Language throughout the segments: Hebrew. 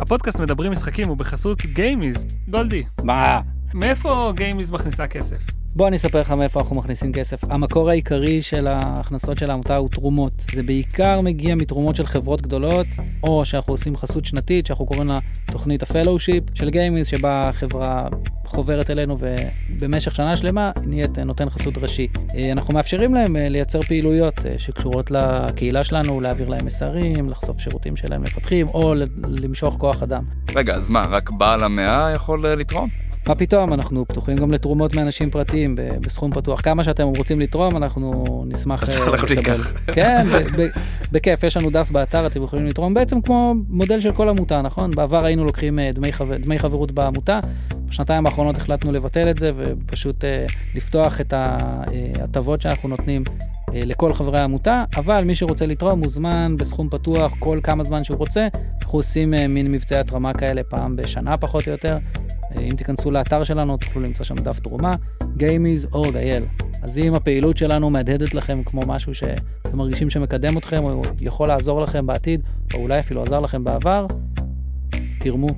הפודקאסט מדברים משחקים הוא בחסות גיימיז. גולדי, מה? מאיפה גיימיז מכניסה כסף? בוא אני אספר לך מאיפה אנחנו מכניסים כסף. המקור העיקרי של ההכנסות של העמותה הוא תרומות. זה בעיקר מגיע מתרומות של חברות גדולות, או שאנחנו עושים חסות שנתית, שאנחנו קוראים לה תוכנית ה fellowship של גיימיז, שבה החברה חוברת אלינו ובמשך שנה שלמה נהיית נותן חסות ראשי. אה, אנחנו מאפשרים להם אה, לייצר פעילויות אה, שקשורות לקהילה שלנו, להעביר להם מסרים, לחשוף שירותים שלהם למפתחים, או למשוך כוח אדם. רגע, אז מה, רק בעל המאה יכול לתרום? מה פתאום, אנחנו פתוחים גם לתרומות מאנשים פרטיים בסכום פתוח. כמה שאתם רוצים לתרום, אנחנו נשמח לקבל. כן, בכיף, יש לנו דף באתר, אתם יכולים לתרום בעצם כמו מודל של כל עמותה, נכון? בעבר היינו לוקחים חבר, דמי חברות בעמותה, בשנתיים האחרונות החלטנו לבטל את זה ופשוט לפתוח את ההטבות שאנחנו נותנים לכל חברי העמותה, אבל מי שרוצה לתרום מוזמן בסכום פתוח כל כמה זמן שהוא רוצה. אנחנו עושים מין מבצעי התרמה כאלה פעם בשנה פחות או יותר. אם תיכנסו לאתר שלנו תוכלו למצוא שם דף תרומה, gameis.il. אז אם הפעילות שלנו מהדהדת לכם כמו משהו שאתם מרגישים שמקדם אתכם או יכול לעזור לכם בעתיד, או אולי אפילו עזר לכם בעבר, תרמו.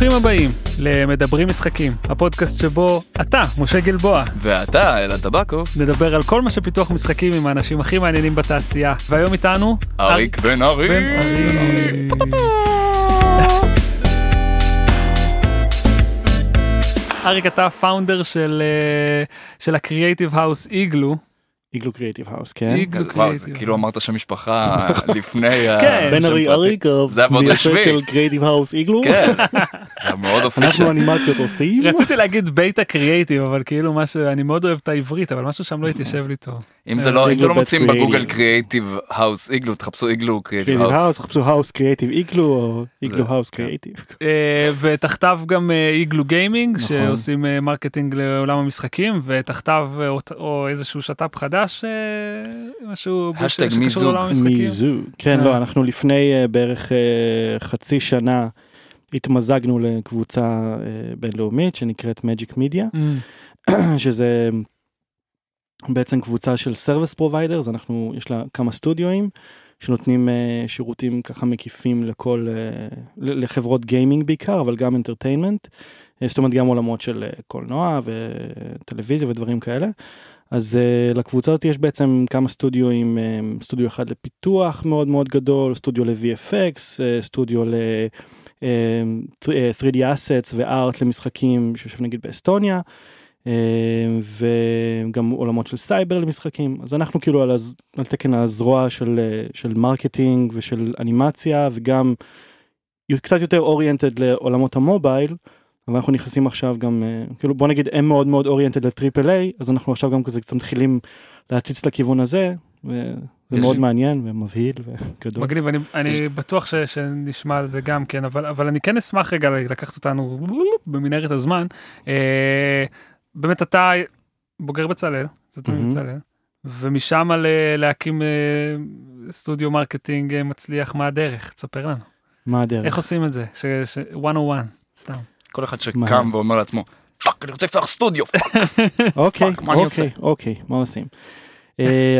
ברוכים הבאים למדברים משחקים, הפודקאסט שבו אתה, משה גלבוע, ואתה, אלעד טבקו, נדבר על כל מה שפיתוח משחקים עם האנשים הכי מעניינים בתעשייה. והיום איתנו... אריק בן ארי. בן ארי. אריק אתה founder של, אה, של ה creative house איגלו. איגלו creative house, כן? איגלו קריאיטיב. כאילו אמרת שם משפחה לפני... כן. בן ארי אריקוב, זה היה מאוד רשמי. מייסד של creative house איגלו. כן, זה מאוד official. אנחנו אנימציות עושים. רציתי להגיד ביתא קריאיטיב, אבל כאילו משהו, אני מאוד אוהב את העברית, אבל משהו שם לא התיישב לי טוב. אם זה לא, אם לא מוצאים בגוגל creative house איגלו, תחפשו איגלו creative house. תחפשו house creative איגלו או איגלו house creative. ותחתיו גם איגלו gaming, שעושים marketing לעולם המשחקים, ותחתיו או איזשהו שת"פ חדש. משהו השטג מיזוג. מיזוג. כן לא אנחנו לפני בערך חצי שנה התמזגנו לקבוצה בינלאומית שנקראת Magic Media שזה בעצם קבוצה של service providers אנחנו יש לה כמה סטודיואים שנותנים שירותים ככה מקיפים לכל לחברות gaming בעיקר אבל גם entertainment זאת אומרת גם עולמות של קולנוע וטלוויזיה ודברים כאלה. אז uh, לקבוצה הזאת יש בעצם כמה סטודיו עם um, סטודיו אחד לפיתוח מאוד מאוד גדול, סטודיו ל-VFX, uh, סטודיו ל-3D uh, assets ו-art למשחקים שיושב נגיד באסטוניה, uh, וגם עולמות של סייבר למשחקים. אז אנחנו כאילו על, הז... על תקן הזרוע של, uh, של marketing ושל אנימציה וגם קצת יותר oriented לעולמות ה mobile. אבל אנחנו נכנסים עכשיו גם כאילו בוא נגיד הם מאוד מאוד oriented ל triple A אז אנחנו עכשיו גם כזה קצת מתחילים להציץ לכיוון הזה וזה מאוד מעניין ומבהיל וגדול. מגניב אני, אני בטוח ש, שנשמע על זה גם כן אבל אבל אני כן אשמח רגע לקחת אותנו במנהרת הזמן אה, באמת אתה בוגר בצלאל זה תמיד בצלאל ומשם להקים אה, סטודיו marketing אה, מצליח מה הדרך תספר לנו. מה הדרך איך עושים את זה ש, ש, 101 סתם. כל אחד שקם ואומר לעצמו פאק אני רוצה לפתוח סטודיו אוקיי אוקיי אוקיי מה עושים.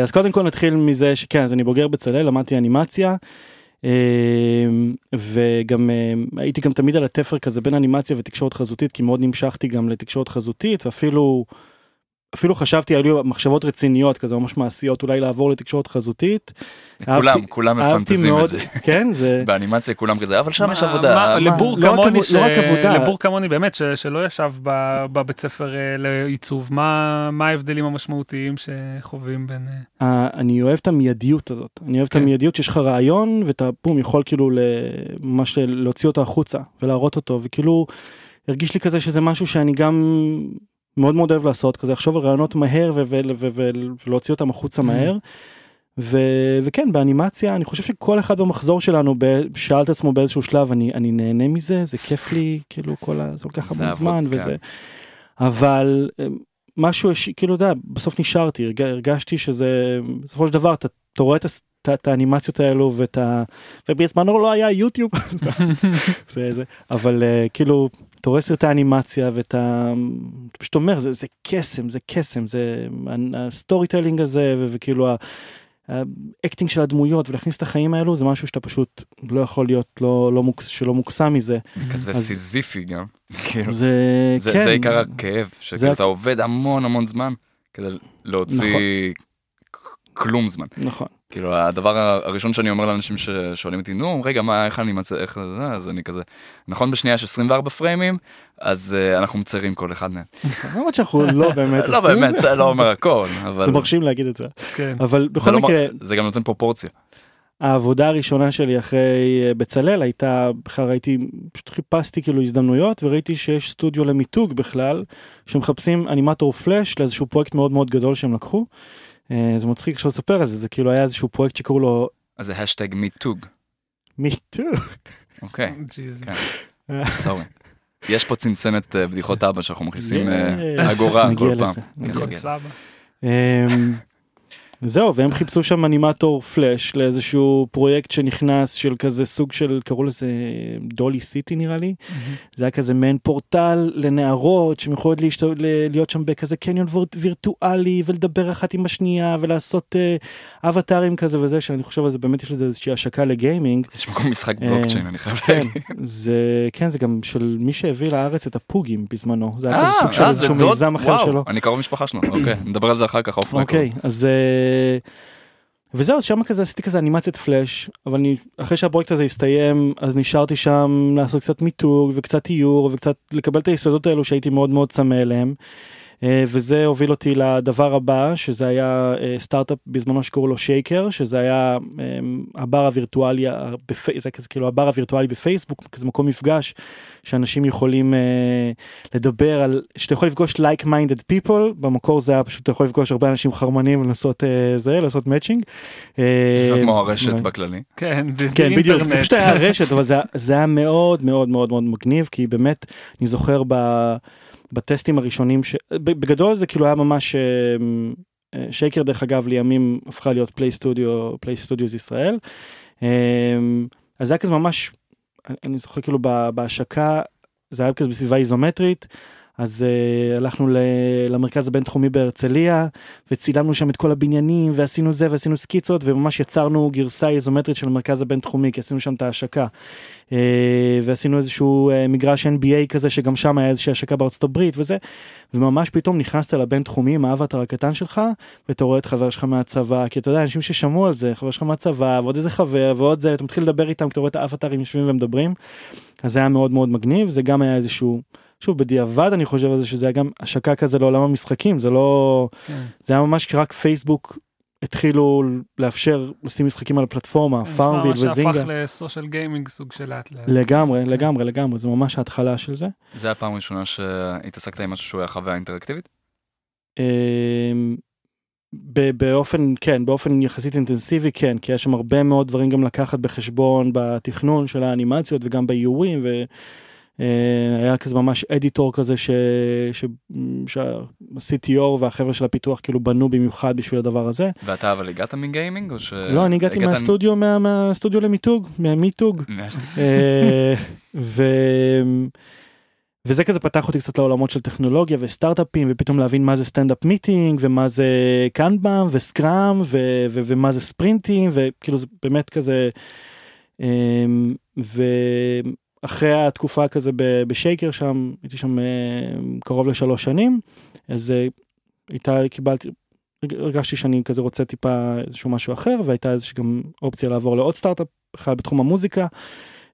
אז קודם כל נתחיל מזה שכן אז אני בוגר בצלאל למדתי אנימציה. וגם הייתי גם תמיד על התפר כזה בין אנימציה ותקשורת חזותית כי מאוד נמשכתי גם לתקשורת חזותית ואפילו אפילו חשבתי היו מחשבות רציניות כזה ממש מעשיות אולי לעבור לתקשורת חזותית. כולם כולם מפנטזים את זה. כן זה באנימציה כולם כזה אבל שם יש עבודה. לבור כמוני לא רק עבודה לבור כמוני באמת שלא ישב בבית ספר לעיצוב מה מה ההבדלים המשמעותיים שחווים בין. אני אוהב את המיידיות הזאת אני אוהב את המיידיות שיש לך רעיון ואתה בום יכול כאילו ממש להוציא אותו החוצה ולהראות אותו וכאילו הרגיש לי כזה שזה משהו שאני גם מאוד מאוד אוהב לעשות כזה לחשוב על רעיונות מהר ולהוציא אותם החוצה מהר. וכן באנימציה אני חושב שכל אחד במחזור שלנו שאל את עצמו באיזשהו שלב אני אני נהנה מזה? זה כיף לי? כאילו כל זה לוקח המון זמן וזה. אבל משהו כאילו יודע בסוף נשארתי הרגשתי שזה בסופו של דבר אתה רואה את את האנימציות האלו ואת ה... ובזמנו לא היה יוטיוב, זה, זה, אבל uh, כאילו, אתה רואה סרטי אנימציה ואתה פשוט אומר, זה, זה קסם, זה קסם, זה ה-storytelling הזה, וכאילו ה-acting של הדמויות ולהכניס את החיים האלו זה משהו שאתה פשוט לא יכול להיות לא, לא מוקס, שלא מוקסם מזה. כזה. סיזיפי גם. כאילו. זה, זה, כן. זה עיקר הכאב, שכאילו אתה עובד המון המון זמן כדי להוציא נכון. כלום זמן. נכון. כאילו הדבר הראשון שאני אומר לאנשים ששואלים אותי נו רגע מה איך אני מצא איך זה אז אני כזה נכון בשנייה יש 24 פריימים אז uh, אנחנו מציירים כל אחד מהם. למרות שאנחנו לא באמת לא באמת זה לא אומר הכל אבל זה מרשים להגיד את זה כן. אבל בכל לא מקרה זה גם נותן פרופורציה. העבודה הראשונה שלי אחרי אה, בצלאל הייתה בכלל ראיתי פשוט חיפשתי כאילו הזדמנויות וראיתי שיש סטודיו למיתוג בכלל שמחפשים אנימטור פלאש לאיזשהו פרויקט מאוד מאוד גדול שהם לקחו. אה, זה מצחיק עכשיו לספר על זה זה כאילו היה איזשהו פרויקט שקראו לו אז זה השטג מיתוג. מיתוג. אוקיי. כן. יש פה צנצנת אה, בדיחות אבא שאנחנו מכניסים אגורה כל פעם. זהו והם חיפשו שם אנימטור פלאש לאיזשהו פרויקט שנכנס של כזה סוג של קראו לזה דולי סיטי נראה לי זה היה כזה מעין פורטל לנערות שהם יכולות להשת... להיות שם בכזה קניון וירטואלי ולדבר אחת עם השנייה ולעשות uh, אבטארים כזה וזה שאני חושב על זה באמת יש לזה איזושהי השקה לגיימינג. יש מקום משחק בלוקצ'יין אני חייב כן, להגיד. זה כן זה גם של מי שהביא לארץ את הפוגים בזמנו זה היה כזה סוג של איזשהו מיזם אחר שלו. אני קרוב משפחה שלו אוקיי נדבר על זה אחר כך אוקיי אז. וזהו שם כזה עשיתי כזה אנימציית פלאש אבל אני אחרי שהפרויקט הזה הסתיים אז נשארתי שם לעשות קצת מיתוג וקצת איור וקצת לקבל את היסודות האלו שהייתי מאוד מאוד צמא אליהם. אה, וזה הוביל אותי לדבר הבא שזה היה אה, סטארט-אפ בזמנו שקראו לו שייקר שזה היה אה, הבר הווירטואלי זה כזה כאילו הבר הווירטואלי בפייסבוק כזה מקום מפגש שאנשים יכולים לדבר על שאתה יכול לפגוש like minded people במקור זה היה פשוט אתה יכול לפגוש הרבה אנשים חרמנים ולנסות זה לעשות מאצ'ינג. כמו הרשת בכללי. כן, כן בדיוק זה פשוט היה רשת אבל זה היה מאוד מאוד מאוד מאוד מגניב כי באמת אני זוכר ב... בטסטים הראשונים שבגדול זה כאילו היה ממש אה, אה, שייקר דרך אגב לימים הפכה להיות פליי סטודיו פליי סטודיוס ישראל. אה, אז זה היה כזה ממש אני זוכר כאילו בהשקה זה היה כזה בסביבה איזומטרית. אז uh, הלכנו ל- למרכז הבינתחומי בהרצליה וצילמנו שם את כל הבניינים ועשינו זה ועשינו סקיצות וממש יצרנו גרסה איזומטרית של המרכז הבינתחומי כי עשינו שם את ההשקה. Uh, ועשינו איזשהו uh, מגרש NBA כזה שגם שם היה איזושהי השקה בארצות הברית וזה וממש פתאום נכנסת לבינתחומי עם האבטר הקטן שלך ואתה רואה את חבר שלך מהצבא כי אתה יודע אנשים ששמעו על זה חבר שלך מהצבא ועוד איזה חבר ועוד זה אתה מתחיל לדבר איתם אתה רואה את האבטרים יושבים ומדברים אז זה היה מאוד מאוד מגניב זה גם היה איזשהו. שוב בדיעבד אני חושב על זה שזה היה גם השקה כזה לעולם המשחקים זה לא כן. זה היה ממש רק פייסבוק התחילו לאפשר לשים משחקים על הפלטפורמה כן, פארמוויל וזינגה. שהפך ל-social gaming סוג של לאט לאט. לגמרי לגמרי לגמרי זה ממש ההתחלה של זה. זה הפעם הראשונה שהתעסקת עם משהו שהוא היה חוויה אינטראקטיבית? אמ, באופן כן באופן יחסית אינטנסיבי כן כי יש שם הרבה מאוד דברים גם לקחת בחשבון בתכנון של האנימציות וגם באיורים. ו... אה, היה כזה ממש אדיטור כזה שה-CTO והחבר'ה של הפיתוח כאילו בנו במיוחד בשביל הדבר הזה. ואתה אבל הגעת מגיימינג או ש... לא אני הגעתי מהסטודיו מהסטודיו למיתוג מהמיתוג. אה, וזה כזה פתח אותי קצת לעולמות של טכנולוגיה וסטארט-אפים ופתאום להבין מה זה standup meeting ומה זה Kanban ו-Scrum ומה זה ספרינטים וכאילו זה באמת כזה. אה, ו... אחרי התקופה כזה בשייקר שם הייתי שם אה, קרוב לשלוש שנים אז אה, הייתה קיבלתי הרגשתי שאני כזה רוצה טיפה איזשהו משהו אחר והייתה איזושהי גם אופציה לעבור לעוד סטארט-אפ בכלל בתחום המוזיקה.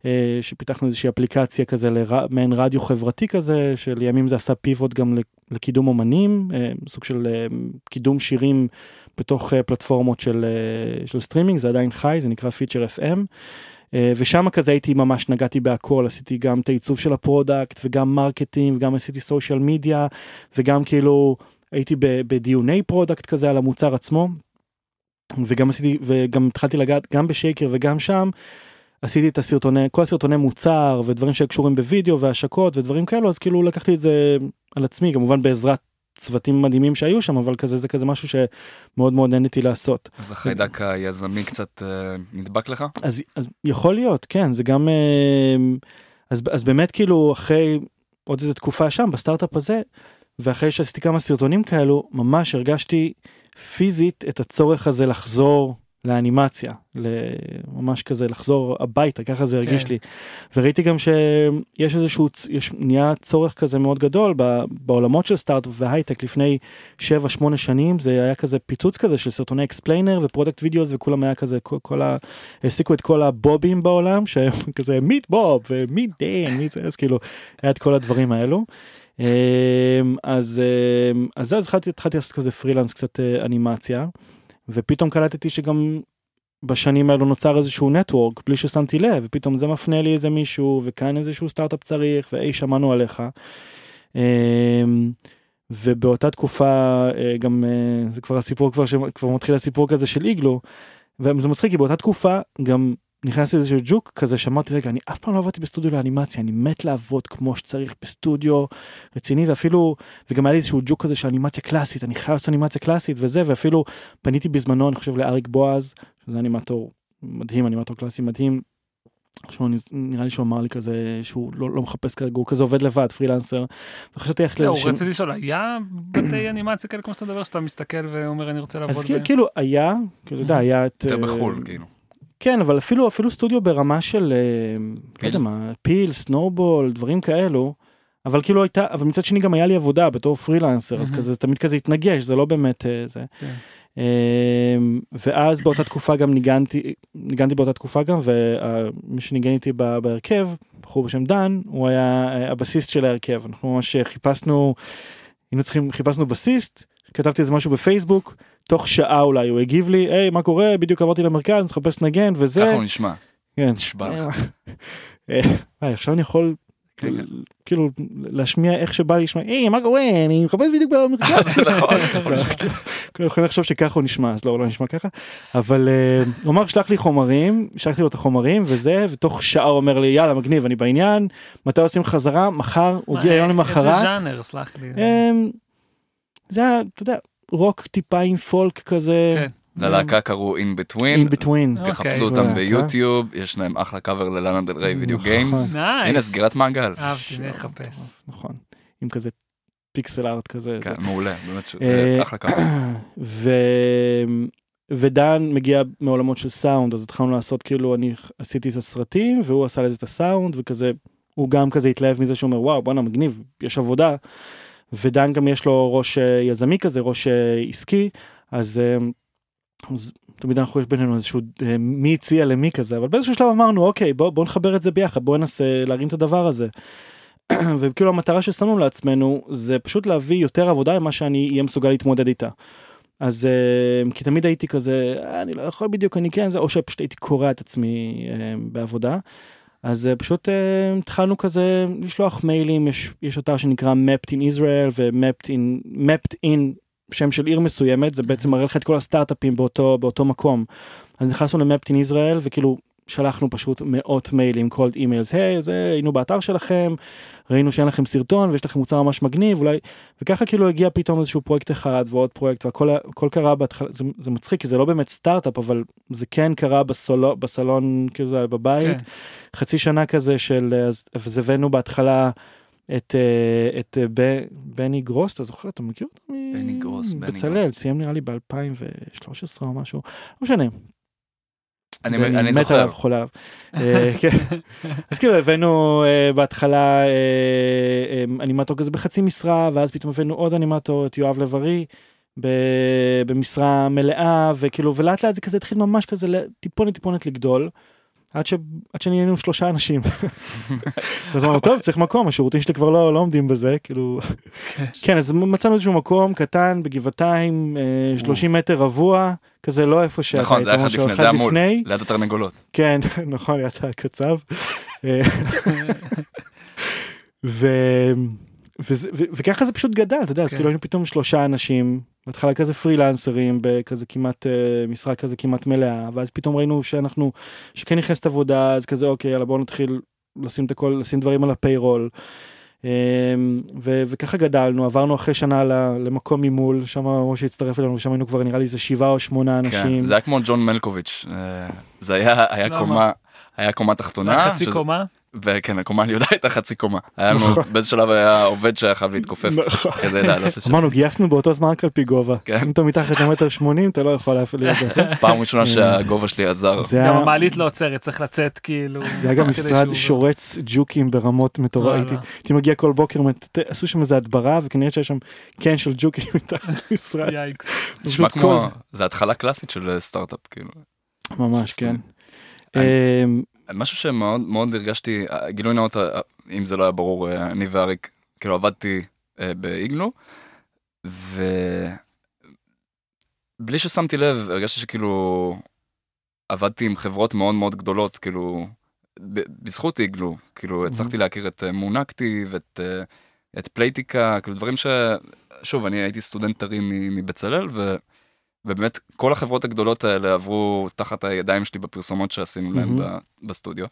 אה, שפיתחנו איזושהי אפליקציה כזה למעין רדיו חברתי כזה שלימים זה עשה pivot גם לקידום אומנים סוג של קידום שירים בתוך פלטפורמות של, של סטרימינג זה עדיין חי זה נקרא פיצ'ר FM. אה, ושם כזה הייתי ממש נגעתי בהכל עשיתי גם את העיצוב של ה-product וגם marketing וגם עשיתי social media וגם כאילו הייתי בדיוני product כזה על המוצר עצמו. וגם עשיתי וגם התחלתי לגעת גם בשייקר וגם שם. עשיתי את הסרטוני כל הסרטוני מוצר ודברים שקשורים בווידאו והשקות ודברים כאלו אז כאילו לקחתי את זה על עצמי כמובן בעזרת צוותים מדהימים שהיו שם, אבל כזה זה כזה משהו שמאוד מאוד נהניתי לעשות. אז החיידק היזמי קצת אה, נדבק לך? אז, אז יכול להיות, כן, זה גם... אה, אז, אז באמת כאילו אחרי עוד איזה תקופה שם בסטארט-אפ הזה, ואחרי שעשיתי כמה סרטונים כאלו, ממש הרגשתי פיזית את הצורך הזה לחזור לאנימציה, ממש כזה לחזור הביתה, ככה זה הרגיש כן. לי. וראיתי גם שיש איזשהו, יש נהיה צורך כזה מאוד גדול בעולמות של סטארט-אפ והייטק לפני 7-8 שנים, זה היה כזה פיצוץ כזה של סרטוני explainer ו-product videos וכולם היה כזה, כל, כל ה... העסיקו את כל הבובים בעולם, שהם כזה meet Bob ו-meet Dan, meet זה, אז כאילו, היה את כל הדברים האלו. אמ, אז אמ, אז אז התחלתי לעשות כזה פרילנס קצת אה, אנימציה. ופתאום קלטתי שגם בשנים האלו נוצר איזשהו נטוורק בלי ששמתי לב ופתאום זה מפנה לי איזה מישהו וכאן איזשהו סטארט-אפ צריך ואי שמענו עליך. אמ, ובאותה תקופה אה, גם אה, זה כבר הסיפור כבר שכבר מתחיל הסיפור כזה של איגלו וזה מצחיק כי באותה תקופה גם נכנסתי לאיזשהו ג'וק כזה שאמרתי רגע אני אף פעם לא עבדתי בסטודיו לאנימציה אני מת לעבוד כמו שצריך בסטודיו רציני ואפילו וגם היה לי איזשהו ג'וק כזה של אנימציה קלאסית אני חייב לעשות אנימציה קלאסית וזה ואפילו פניתי בזמנו אני חושב לאריק בועז שזה אנימטור מדהים אנימטור קלאסי מדהים. שהוא נראה לי שהוא אמר לי כזה שהוא לא, לא מחפש כרגע הוא כזה עובד לבד פרילנסר. וחשבתי איך לאיזה שהוא רציתי לשאול היה בתי אנימציה כאלה כמו שאתה מדבר שאתה מסתכל ואומר אני רוצה לעבוד. אז כאילו היה כאילו אתה יודע היה את יותר בחול כאילו. כן אבל אפילו אפילו סטודיו ברמה של אה, לא יודע מה פיל סנובול דברים כאלו. אבל כאילו הייתה אבל מצד שני גם היה לי עבודה בתור פרילנסר אז כזה תמיד כזה התנגש זה לא באמת אה, זה. כן. אמ, ואז באותה תקופה גם ניגנתי ניגנתי באותה תקופה גם ומי שניגן איתי בהרכב בחור בשם דן הוא היה אה, הבסיסט של ההרכב אנחנו ממש חיפשנו היינו צריכים חיפשנו בסיסט כתבתי איזה משהו בפייסבוק תוך שעה אולי הוא הגיב לי היי מה קורה בדיוק עברתי למרכז מחפש נגן וזה ככה הוא נשמע. כן. נשבע לך. אה, אה, עכשיו אני יכול כן. כאילו להשמיע איך שבא לי לשמוע היי מה קורה אני מחפש בדיוק במרכז. נכון, נכון. כאילו יכולים לחשוב שככה הוא נשמע אז לא לא נשמע ככה אבל הוא אמר שלח לי חומרים שלחתי לו את החומרים וזה ותוך שעה הוא אומר לי יאללה מגניב אני בעניין מתי עושים חזרה מחר הוא הגיע היום למחרת. איזה ז'אנר סלח לי. אמ, זה היה אתה יודע רוק טיפה עם פולק כזה. כן. ללהקה קראו In Between, In Between, תחפשו אותם ביוטיוב, יש להם אחלה קאבר ללאנה דל ריי Video Games, הנה סגירת מעגל. אהבתי, נחפש. נכון, עם כזה pixel art כזה. כן, מעולה, באמת אה, אחלה קאבר. ודן מגיע מעולמות של סאונד אז התחלנו לעשות כאילו אני עשיתי את הסרטים והוא עשה לזה את ה-sound וכזה הוא גם כזה התלהב מזה שהוא אומר וואו בואנה מגניב יש עבודה. ודן גם יש לו ראש אה, יזמי כזה ראש אה, עסקי אז אז תמיד אנחנו יש בינינו איזשהו אה, מי הציע למי כזה אבל באיזשהו שלב אמרנו אוקיי בוא בוא נחבר את זה ביחד בוא ננסה להרים את הדבר הזה. וכאילו המטרה ששמנו לעצמנו זה פשוט להביא יותר עבודה ממה שאני אהיה מסוגל להתמודד איתה. אז אה, כי תמיד הייתי כזה אני לא יכול בדיוק אני כן זה או שפשוט הייתי קורע את עצמי אה, בעבודה. אז פשוט התחלנו כזה לשלוח מיילים. יש יש אתר שנקרא Mapped in Israel ו-Mapped in Mapped in שם של עיר מסוימת. זה בעצם מראה לך את כל הסטארט-אפים באותו באותו מקום. אז נכנסנו ל-Mapped in Israel וכאילו שלחנו פשוט מאות מיילים cold emails היי זה היינו באתר שלכם ראינו שאין לכם סרטון ויש לכם מוצר ממש מגניב אולי וככה כאילו הגיע פתאום איזשהו פרויקט אחד ועוד פרויקט והכל הכל קרה בהתחלה זה, זה מצחיק כי זה לא באמת סטארט-אפ אבל זה כן קרה בסולו, בסלון כאילו זה בבית כן. חצי שנה כזה של אז הבאנו בהתחלה. את, אה, את אה, בני גרוס, אתה זוכר, אתה מכיר אותו? בני גרוס, בני גרוס. בצלאל, סיים נראה לי ב-2013 או משהו, לא משנה. אני, מת עליו, חולה עליו. אה, כן. אז כאילו הבאנו בהתחלה אנימטור כזה בחצי משרה, ואז פתאום הבאנו עוד אנימטור, את יואב לב-ארי. במשרה מלאה וכאילו ולאט לאט זה כזה התחיל ממש כזה טיפונת טיפונת לגדול. עד, ש... עד שנהיינו שלושה אנשים. אז אמרנו טוב צריך מקום השירותים שלי כבר לא, לא עומדים בזה כאילו כן. כן אז מצאנו איזשהו מקום קטן בגבעתיים 30 אה, מטר רבוע כזה לא איפה שאתה נכון זה היה אחד לפני זה המול ליד התרנגולות כן נכון ליד הקצב. אה, וככה זה פשוט גדל אתה יודע אז כן. כאילו היינו פתאום שלושה אנשים בהתחלה כזה פרילנסרים בכזה כמעט uh, משרה כזה כמעט מלאה ואז פתאום ראינו שאנחנו שכן נכנסת עבודה אז כזה אוקיי יאללה בוא נתחיל לשים את הכל לשים דברים על הפיירול. ו- וככה גדלנו, עברנו אחרי שנה למקום ממול, שם משה הצטרף אלינו, ושם היינו כבר נראה לי איזה שבעה או שמונה כן, אנשים. כן, זה היה כמו ג'ון מלקוביץ', זה היה, היה קומה, היה קומה תחתונה. חצי קומה? וכן הקומה אני יודע הייתה חצי קומה היה לנו נכון. באיזה שלב היה עובד שהיה חייב להתכופף נכון. כדי לעלות לשם. אמרנו גייסנו באותו זמן רק על פי גובה כן. אם אתה מתחת למטר 80 אתה לא יכול להיות בזה. פעם ראשונה אה, שהגובה שלי עזר. גם המעלית לא עוצרת צריך לצאת כאילו. זה היה גם משרד שורץ ג'וקים ברמות מטורפות הייתי מגיע כל בוקר עשו שם איזה הדברה וכנראה שיש שם קן של ג'וקים מתחת למשרד. נשמע כמו זה התחלה קלאסית של סטארט-אפ כאילו. ממש כן. משהו שמאוד מאוד הרגשתי, גילוי נאות, אם זה לא היה ברור, אני ואריק, כאילו עבדתי אה, באיגלו, ובלי ששמתי לב, הרגשתי שכאילו עבדתי עם חברות מאוד מאוד גדולות, כאילו, בזכות איגלו, כאילו הצלחתי להכיר את אה, מונקטיב, את, אה, את פלייטיקה, כאילו דברים ש... שוב, אני הייתי סטודנט טרי מבצלאל, ו... ובאמת כל החברות הגדולות האלה עברו תחת הידיים שלי בפרסומות שעשינו להם mm-hmm. בסטודיו.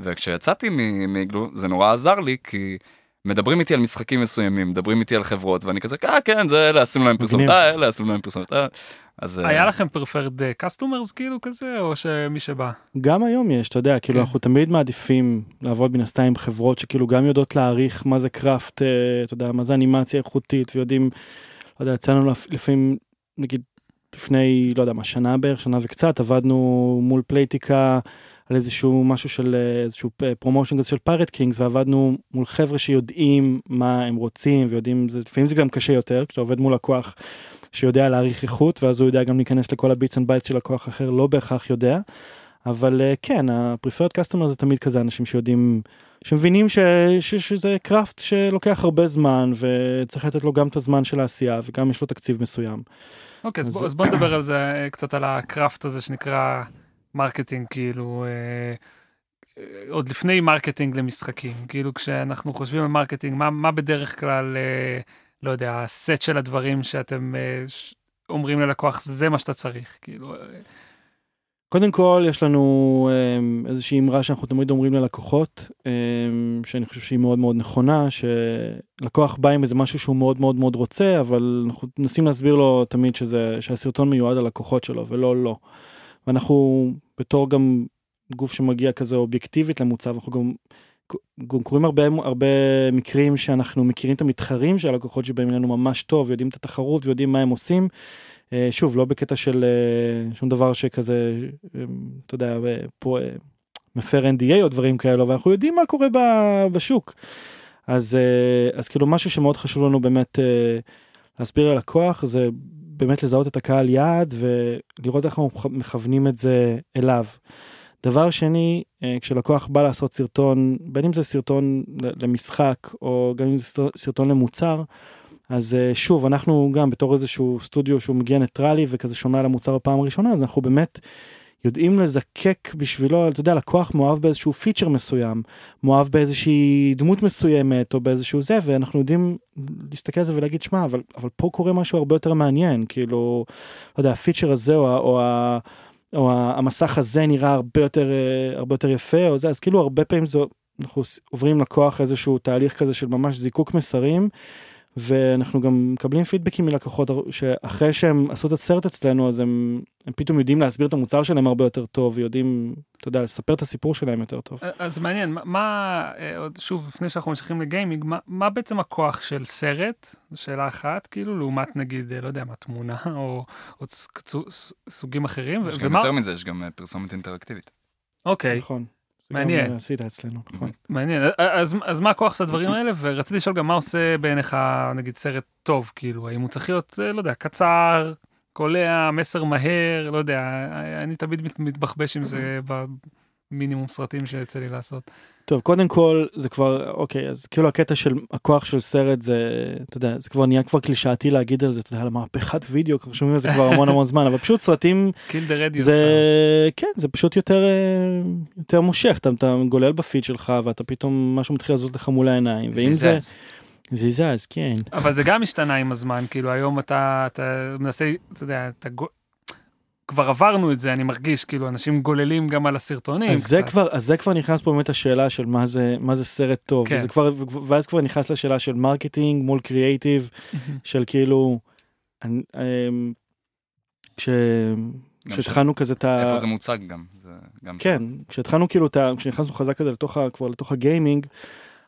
וכשיצאתי מאיגלו זה נורא עזר לי כי מדברים איתי על משחקים מסוימים מדברים איתי על חברות ואני כזה אה כן זה אלה עשינו להם פרסומות אה אלה עשינו להם פרסומות. אה. אז היה uh... לכם preferred customers כאילו כזה או שמי שבא גם היום יש אתה יודע כאילו כן. אנחנו תמיד מעדיפים לעבוד מן הסתם עם חברות שכאילו גם יודעות להעריך מה זה craft אתה יודע מה זה אנימציה איכותית ויודעים. לא יודע יצא לפעמים נגיד לפני, לא יודע מה, שנה בערך, שנה וקצת, עבדנו מול פלייטיקה על איזשהו משהו של איזשהו promotion כזה של Pirate Kings, ועבדנו מול חבר'ה שיודעים מה הם רוצים ויודעים, זה, לפעמים זה גם קשה יותר, כשאתה עובד מול לקוח שיודע להעריך איכות, ואז הוא יודע גם להיכנס לכל ה-bits and של לקוח אחר, לא בהכרח יודע. אבל כן, ה-preferred customer זה תמיד כזה אנשים שיודעים, שמבינים ש, ש, שזה craft שלוקח הרבה זמן וצריך לתת לו גם את הזמן של העשייה וגם יש לו תקציב מסוים. אוקיי, אז, אז, בוא, אז בוא נדבר על זה אה, קצת על ה-craft הזה שנקרא marketing, כאילו, אה, אה, עוד לפני marketing למשחקים, כאילו כשאנחנו חושבים על marketing, מה, מה בדרך כלל, אה, לא יודע, ה-set של הדברים שאתם אה, ש... אומרים ללקוח, זה מה שאתה צריך, כאילו. אה... קודם כל יש לנו um, איזושהי אמרה שאנחנו תמיד אומרים ללקוחות um, שאני חושב שהיא מאוד מאוד נכונה שלקוח בא עם איזה משהו שהוא מאוד מאוד מאוד רוצה אבל אנחנו מנסים להסביר לו תמיד שזה שהסרטון מיועד ללקוחות שלו ולא לא. ואנחנו בתור גם גוף שמגיע כזה אובייקטיבית למוצר אנחנו גם, גם קוראים הרבה הרבה מקרים שאנחנו מכירים את המתחרים של הלקוחות שבאים אלינו ממש טוב יודעים את התחרות ויודעים מה הם עושים. אה, שוב, לא בקטע של אה, שום דבר שכזה, אה, אתה יודע, פה מפר NDA או דברים כאלו, אבל אנחנו יודעים מה קורה בשוק. אז, אז כאילו משהו שמאוד חשוב לנו באמת להסביר ללקוח זה באמת לזהות את הקהל יעד ולראות איך אנחנו מכוונים את זה אליו. דבר שני, כשלקוח בא לעשות סרטון, בין אם זה סרטון למשחק או גם אם זה סרטון למוצר, אז אה, שוב אנחנו גם בתור איזשהו סטודיו שהוא מגיע ניטרלי וכזה שומע על המוצר בפעם הראשונה אז אנחנו באמת יודעים לזקק בשבילו אתה יודע לקוח מאוהב באיזשהו פיצ'ר מסוים מאוהב באיזושהי דמות מסוימת או באיזשהו זה ואנחנו יודעים להסתכל על זה ולהגיד שמע אבל אבל פה קורה משהו הרבה יותר מעניין כאילו לא יודע הפיצ'ר הזה או, או, או, או המסך הזה נראה הרבה יותר אה, הרבה יותר יפה או זה אז כאילו הרבה פעמים זו אנחנו עוברים לקוח איזשהו תהליך כזה של ממש זיקוק מסרים. ואנחנו גם מקבלים פידבקים מלקוחות שאחרי שהם עשו את הסרט אצלנו אז הם, הם פתאום יודעים להסביר את המוצר שלהם הרבה יותר טוב ויודעים, אתה יודע, לספר את הסיפור שלהם יותר טוב. אז מעניין, מה, אה, עוד שוב, לפני שאנחנו ממשיכים לגיימינג, מה, מה בעצם הכוח של סרט, שאלה אחת, כאילו, לעומת נגיד, אה, לא יודע מה, תמונה או, או סוגים אחרים? יש גם ומה... יותר מזה, יש גם אה, פרסומת אינטראקטיבית. אוקיי. נכון. מעניין. עשית אצלנו, נכון. מעניין, אז, אז מה הכוח של הדברים האלה? ורציתי לשאול גם מה עושה בעיניך, נגיד, סרט טוב, כאילו, האם הוא צריך להיות, לא יודע, קצר, קולע, מסר מהר, לא יודע, אני תמיד מתבחבש עם זה במינימום סרטים שיוצא לי לעשות. טוב קודם כל זה כבר אוקיי אז כאילו הקטע של הכוח של סרט זה אתה יודע זה כבר נהיה כבר קלישאתי להגיד על זה אתה יודע על מהפכת וידאו אנחנו שומעים על זה כבר המון המון זמן אבל פשוט סרטים זה כן זה פשוט יותר יותר מושך אתה, אתה גולל בפיד שלך ואתה פתאום משהו מתחיל לזוז לך מול העיניים ואם זה. זה זז כן אבל זה גם השתנה עם הזמן כאילו היום אתה אתה מנסה אתה יודע אתה כבר עברנו את זה אני מרגיש כאילו אנשים גוללים גם על הסרטונים. אז זה כבר אז זה כבר נכנס פה באמת השאלה של מה זה מה זה סרט טוב כן. כבר ואז כבר נכנס לשאלה של marketing מול קריאייטיב של כאילו. אמ, כשהתחלנו כזה את ה... איפה זה מוצג גם. זה גם כן, כשהתחלנו כאילו, כשנכנסנו חזק כזה לתוך, כבר לתוך הגיימינג,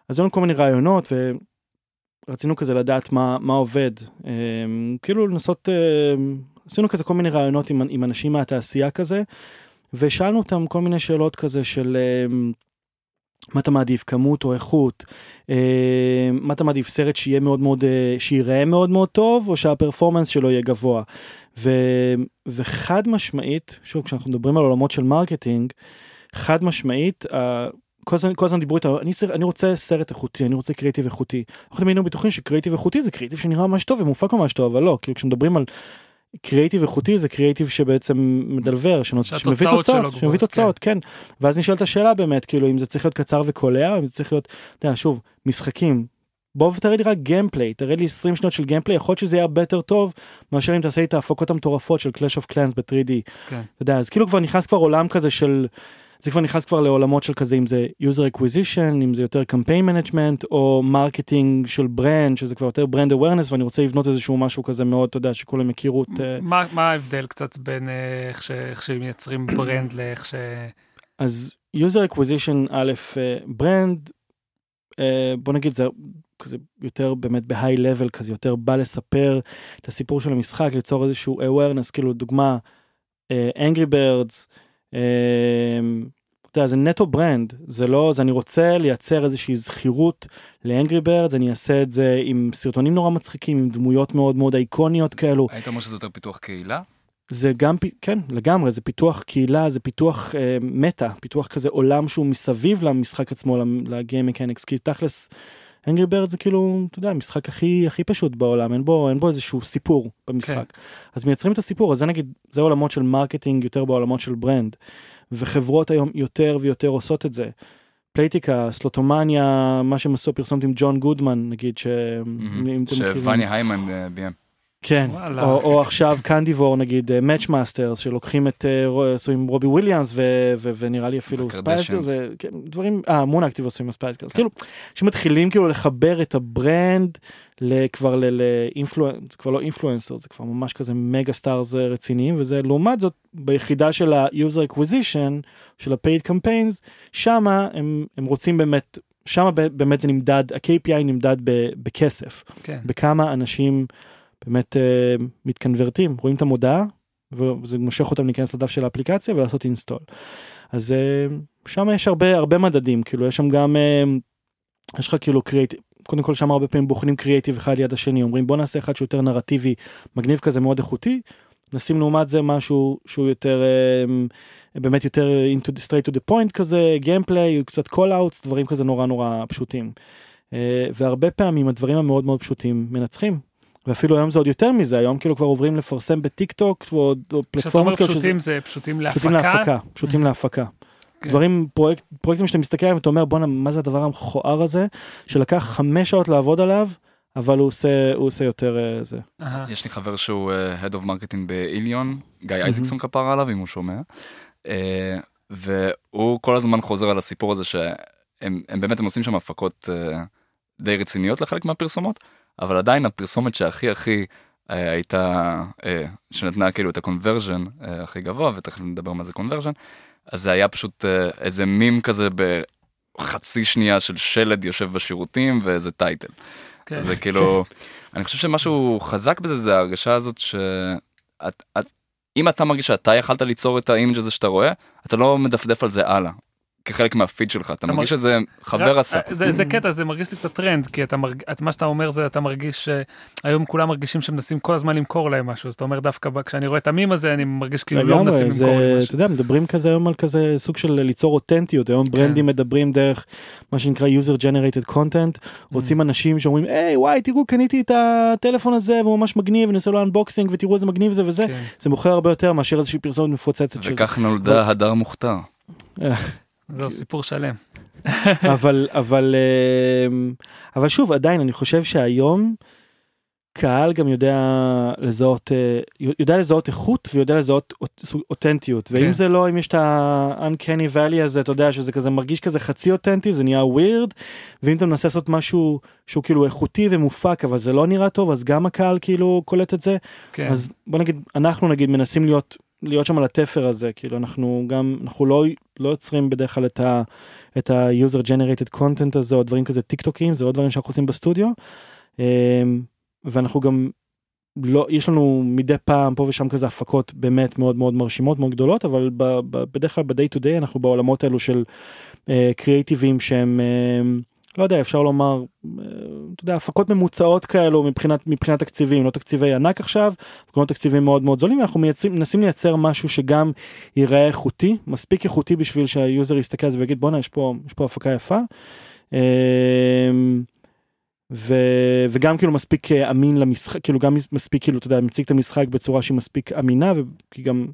אז היו לנו כל מיני רעיונות ורצינו כזה לדעת מה, מה עובד. אמ, כאילו לנסות, אמ, עשינו כזה כל מיני רעיונות עם, עם אנשים מהתעשייה כזה, ושאלנו אותם כל מיני שאלות כזה של... מה אתה מעדיף כמות או איכות אה, מה אתה מעדיף סרט שיהיה מאוד מאוד אה, שיראה מאוד מאוד טוב או שה performance שלו יהיה גבוה ו, וחד משמעית שוב כשאנחנו מדברים על עולמות של marketing חד משמעית. אה, כל הזמן דיברו איתנו, אני, אני רוצה סרט איכותי, אני רוצה קריאייטיב איכותי. אנחנו תמיד היינו בטוחים שקריאיטיב איכותי זה קריאיטיב שנראה ממש טוב ומופק ממש טוב, אבל לא, כאילו כשמדברים על קריאיטיב איכותי זה קריאיטיב שבעצם מדלבר, שמביא תוצאות, שמביא תוצאות, כן. כן. ואז נשאלת השאלה באמת, כאילו אם זה צריך להיות קצר וקולע, אם זה צריך להיות, אתה יודע, שוב, משחקים. בוא ותראה לי רק gameplay, תראה לי 20 שניות של gameplay, יכול להיות שזה יהיה הרבה יותר טוב מאשר אם תעשה את ההפקות המטורפות של Clash of Clans ב-3D. כן. אתה יודע, אז כאילו כבר נכנס כבר עולם כזה של... זה כבר נכנס כבר לעולמות של כזה אם זה user acquisition אם זה יותר campaign management או marketing של brand שזה כבר יותר brand awareness ואני רוצה לבנות איזשהו משהו כזה מאוד אתה יודע שכולם יכירו את אה, מה, מה ההבדל קצת בין אה, איך, ש, איך שמייצרים brand לאיך ש... אז user acquisition א' brand אה, בוא נגיד זה כזה יותר באמת ב high level כזה יותר בא לספר את הסיפור של המשחק ליצור איזשהו awareness כאילו דוגמה Angry Birds. אמ, אתה יודע, זה נטו brand, זה לא, זה אני רוצה לייצר איזושהי זכירות ל Angry Birds, אני אעשה את זה עם סרטונים נורא מצחיקים, עם דמויות מאוד מאוד אייקוניות כאלו. היית אומר שזה יותר פיתוח קהילה? זה גם, כן, לגמרי, זה פיתוח קהילה, זה פיתוח אה, meta, פיתוח כזה עולם שהוא מסביב למשחק עצמו, ל game mechanics, כי תכלס, Angry Bird זה כאילו, אתה יודע, המשחק הכי הכי פשוט בעולם, אין בו, אין בו איזשהו סיפור במשחק. כן. אז מייצרים את הסיפור, אז זה נגיד, זה עולמות של marketing יותר בעולמות של brand. וחברות היום יותר ויותר עושות את זה. פלייטיקה, סלוטומניה, מה שהם עשו פרסומת עם ג'ון גודמן, נגיד, ש... שווניה היימן אה, ביים. כן, או, או עכשיו קנדיבור נגיד מאץ' מאסטרס שלוקחים את אה, עם רובי וויליאמס ונראה לי אפילו ספייסגר ודברים, אה מון אקטיב עשו עם הספייסגר, כאילו שמתחילים כאילו לחבר את הברנד כבר לאינפלואנס, כבר לא אינפלואנסר זה כבר ממש כזה מגה סטארס רציניים וזה לעומת זאת ביחידה של ה-user acquisition של ה-paid campaigns שמה הם, הם רוצים באמת שמה באמת זה נמדד ה-KPI נמדד בכסף כן. בכמה אנשים. באמת uh, מתקנברטים, רואים את המודעה וזה מושך אותם להיכנס לדף של האפליקציה ולעשות אינסטול. אז uh, שם יש הרבה הרבה מדדים כאילו יש שם גם uh, יש לך כאילו קריאיטיב קודם כל שם הרבה פעמים בוחנים קריאיטיב אחד ליד השני אומרים בוא נעשה אחד שהוא נרטיבי מגניב כזה מאוד איכותי. נשים לעומת זה משהו שהוא יותר באמת יותר into the, straight to the point כזה gameplay קצת call outs דברים כזה נורא נורא פשוטים. והרבה פעמים הדברים המאוד מאוד פשוטים מנצחים ואפילו היום זה עוד יותר מזה היום כאילו כבר עוברים לפרסם בטיק טוק ועוד פלטפורמות כאלה פשוטים זה פשוטים להפקה פשוטים להפקה פשוטים mm-hmm. להפקה. כן. דברים פרויקט פרויקטים שאתה מסתכל עליהם ואתה אומר בואנה מה זה הדבר המכוער הזה שלקח חמש שעות לעבוד עליו אבל הוא עושה הוא עושה יותר אה, זה. יש לי חבר שהוא uh, Head of Marketing ב Ilyon גיא אייזקסון כפר עליו אם הוא שומע. Uh, והוא כל הזמן חוזר על הסיפור הזה שהם באמת הם עושים שם הפקות uh, די רציניות לחלק מהפרסומות. אבל עדיין הפרסומת שהכי הכי אה, הייתה, אה, שנתנה כאילו את הקונברז'ן אה, הכי גבוה, ותכף נדבר מה זה קונברז'ן, אז זה היה פשוט אה, איזה מים כזה בחצי שנייה של שלד יושב בשירותים ואיזה טייטל. כן. זה כאילו, אני חושב שמשהו חזק בזה זה ההרגשה הזאת שאת, את, אם אתה מרגיש שאתה יכלת ליצור את ה image הזה שאתה רואה, אתה לא מדפדף על זה הלאה. כחלק מהפיד שלך אתה מרגיש שזה חבר עשה. זה קטע זה מרגיש לי קצת טרנד כי אתה מרגיש מה שאתה אומר זה אתה מרגיש שהיום כולם מרגישים שמנסים כל הזמן למכור להם משהו אז אתה אומר דווקא כשאני רואה את המים הזה אני מרגיש כאילו לא מנסים למכור לי משהו. אתה יודע מדברים כזה היום על כזה סוג של ליצור אותנטיות היום ברנדים כן. מדברים דרך מה שנקרא user generated content mm. רוצים אנשים שאומרים היי וואי תראו קניתי את הטלפון הזה והוא ממש מגניב ונעשה לו unboxing ותראו איזה מגניב זה וזה כן. זה מוכר הרבה יותר מאשר איזושהי פרסומת מפוצצת. וכך נולדה הדר מוכתר. זהו סיפור שלם. אבל אבל אמ, אבל שוב עדיין אני חושב שהיום קהל גם יודע לזהות, אה, יודע לזהות איכות ויודע לזהות אותנטיות, ואם כן. זה לא, אם יש את ה-uncanny valley הזה, אתה יודע שזה כזה מרגיש כזה חצי אותנטי, זה נהיה weird, ואם אתה מנסה לעשות משהו שהוא כאילו איכותי ומופק, אבל זה לא נראה טוב, אז גם הקהל כאילו קולט את זה. כן. אז בוא נגיד, אנחנו נגיד מנסים להיות, להיות שם על התפר הזה, כאילו אנחנו גם, אנחנו לא, לא יוצרים בדרך כלל את ה... את ה-user generated content הזה, או דברים כזה טיק טוקים, זה לא דברים שאנחנו עושים בסטודיו. אמ, ואנחנו גם לא יש לנו מדי פעם פה ושם כזה הפקות באמת מאוד מאוד מרשימות מאוד גדולות אבל ב, ב, בדרך כלל ב-day to day אנחנו בעולמות האלו של קריאיטיבים uh, שהם uh, לא יודע אפשר לומר uh, אתה יודע הפקות ממוצעות כאלו מבחינת מבחינת תקציבים לא תקציבי ענק עכשיו כמו תקציבים מאוד מאוד זולים אנחנו מייצרים מנסים לייצר משהו שגם ייראה איכותי מספיק איכותי בשביל שהיוזר יסתכל על זה ויגיד בואנה יש יש פה הפקה יפה. Uh, ו, וגם כאילו מספיק אה, אמין למשחק כאילו גם מספיק כאילו אתה יודע מציג את המשחק בצורה שהיא מספיק אמינה וכי גם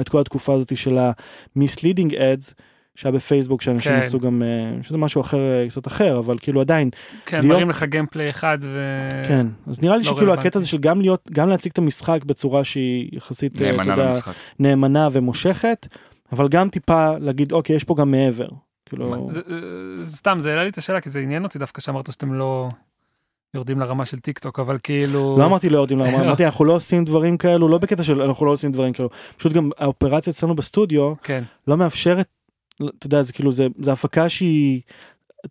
את כל התקופה הזאת של ה-misleading ads שהיה בפייסבוק שאנשים כן. עשו גם אה, שזה משהו אחר אה, קצת אחר אבל כאילו עדיין. כן, להיות... מראים לך gameplay אחד ו... כן אז נראה לי לא שכאילו הקטע הזה של גם להיות גם להציג את המשחק בצורה שהיא יחסית נאמנה, יודע, נאמנה ומושכת אבל גם טיפה להגיד אוקיי יש פה גם מעבר. כאילו... זה, זה, סתם זה העלה לי את השאלה כי זה עניין אותי דווקא שאמרת שאתם לא יורדים לרמה של טיק טוק אבל כאילו לא אמרתי לא יורדים לרמה אמרתי אנחנו לא עושים דברים כאלו לא בקטע של אנחנו לא עושים דברים כאלו פשוט גם האופרציה אצלנו בסטודיו כן לא מאפשרת אתה יודע זה כאילו זה זה הפקה שהיא.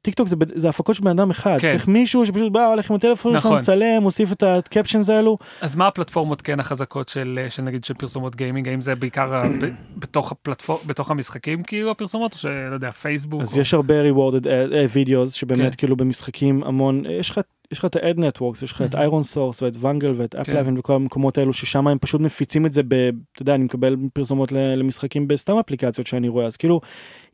טיק טוק זה, זה הפקות של בן אדם אחד כן. צריך מישהו שפשוט בא הולך עם הטלפון נכון. מצלם מוסיף את ה captions האלו. אז מה הפלטפורמות כן החזקות של, של נגיד של פרסומות gaming האם זה בעיקר ב, בתוך ה platform בתוך המשחקים כאילו הפרסומות או שלא יודע פייסבוק. אז או... יש הרבה rewarded uh, שבאמת כן. כאילו במשחקים המון יש לך יש לך את ה-ad networks, יש לך את ironSource ואת Vungle ואת AppLovin וכל המקומות האלו ששם הם פשוט מפיצים את זה ב... אתה יודע, אני מקבל פרסומות למשחקים בסתם אפליקציות שאני רואה, אז כאילו,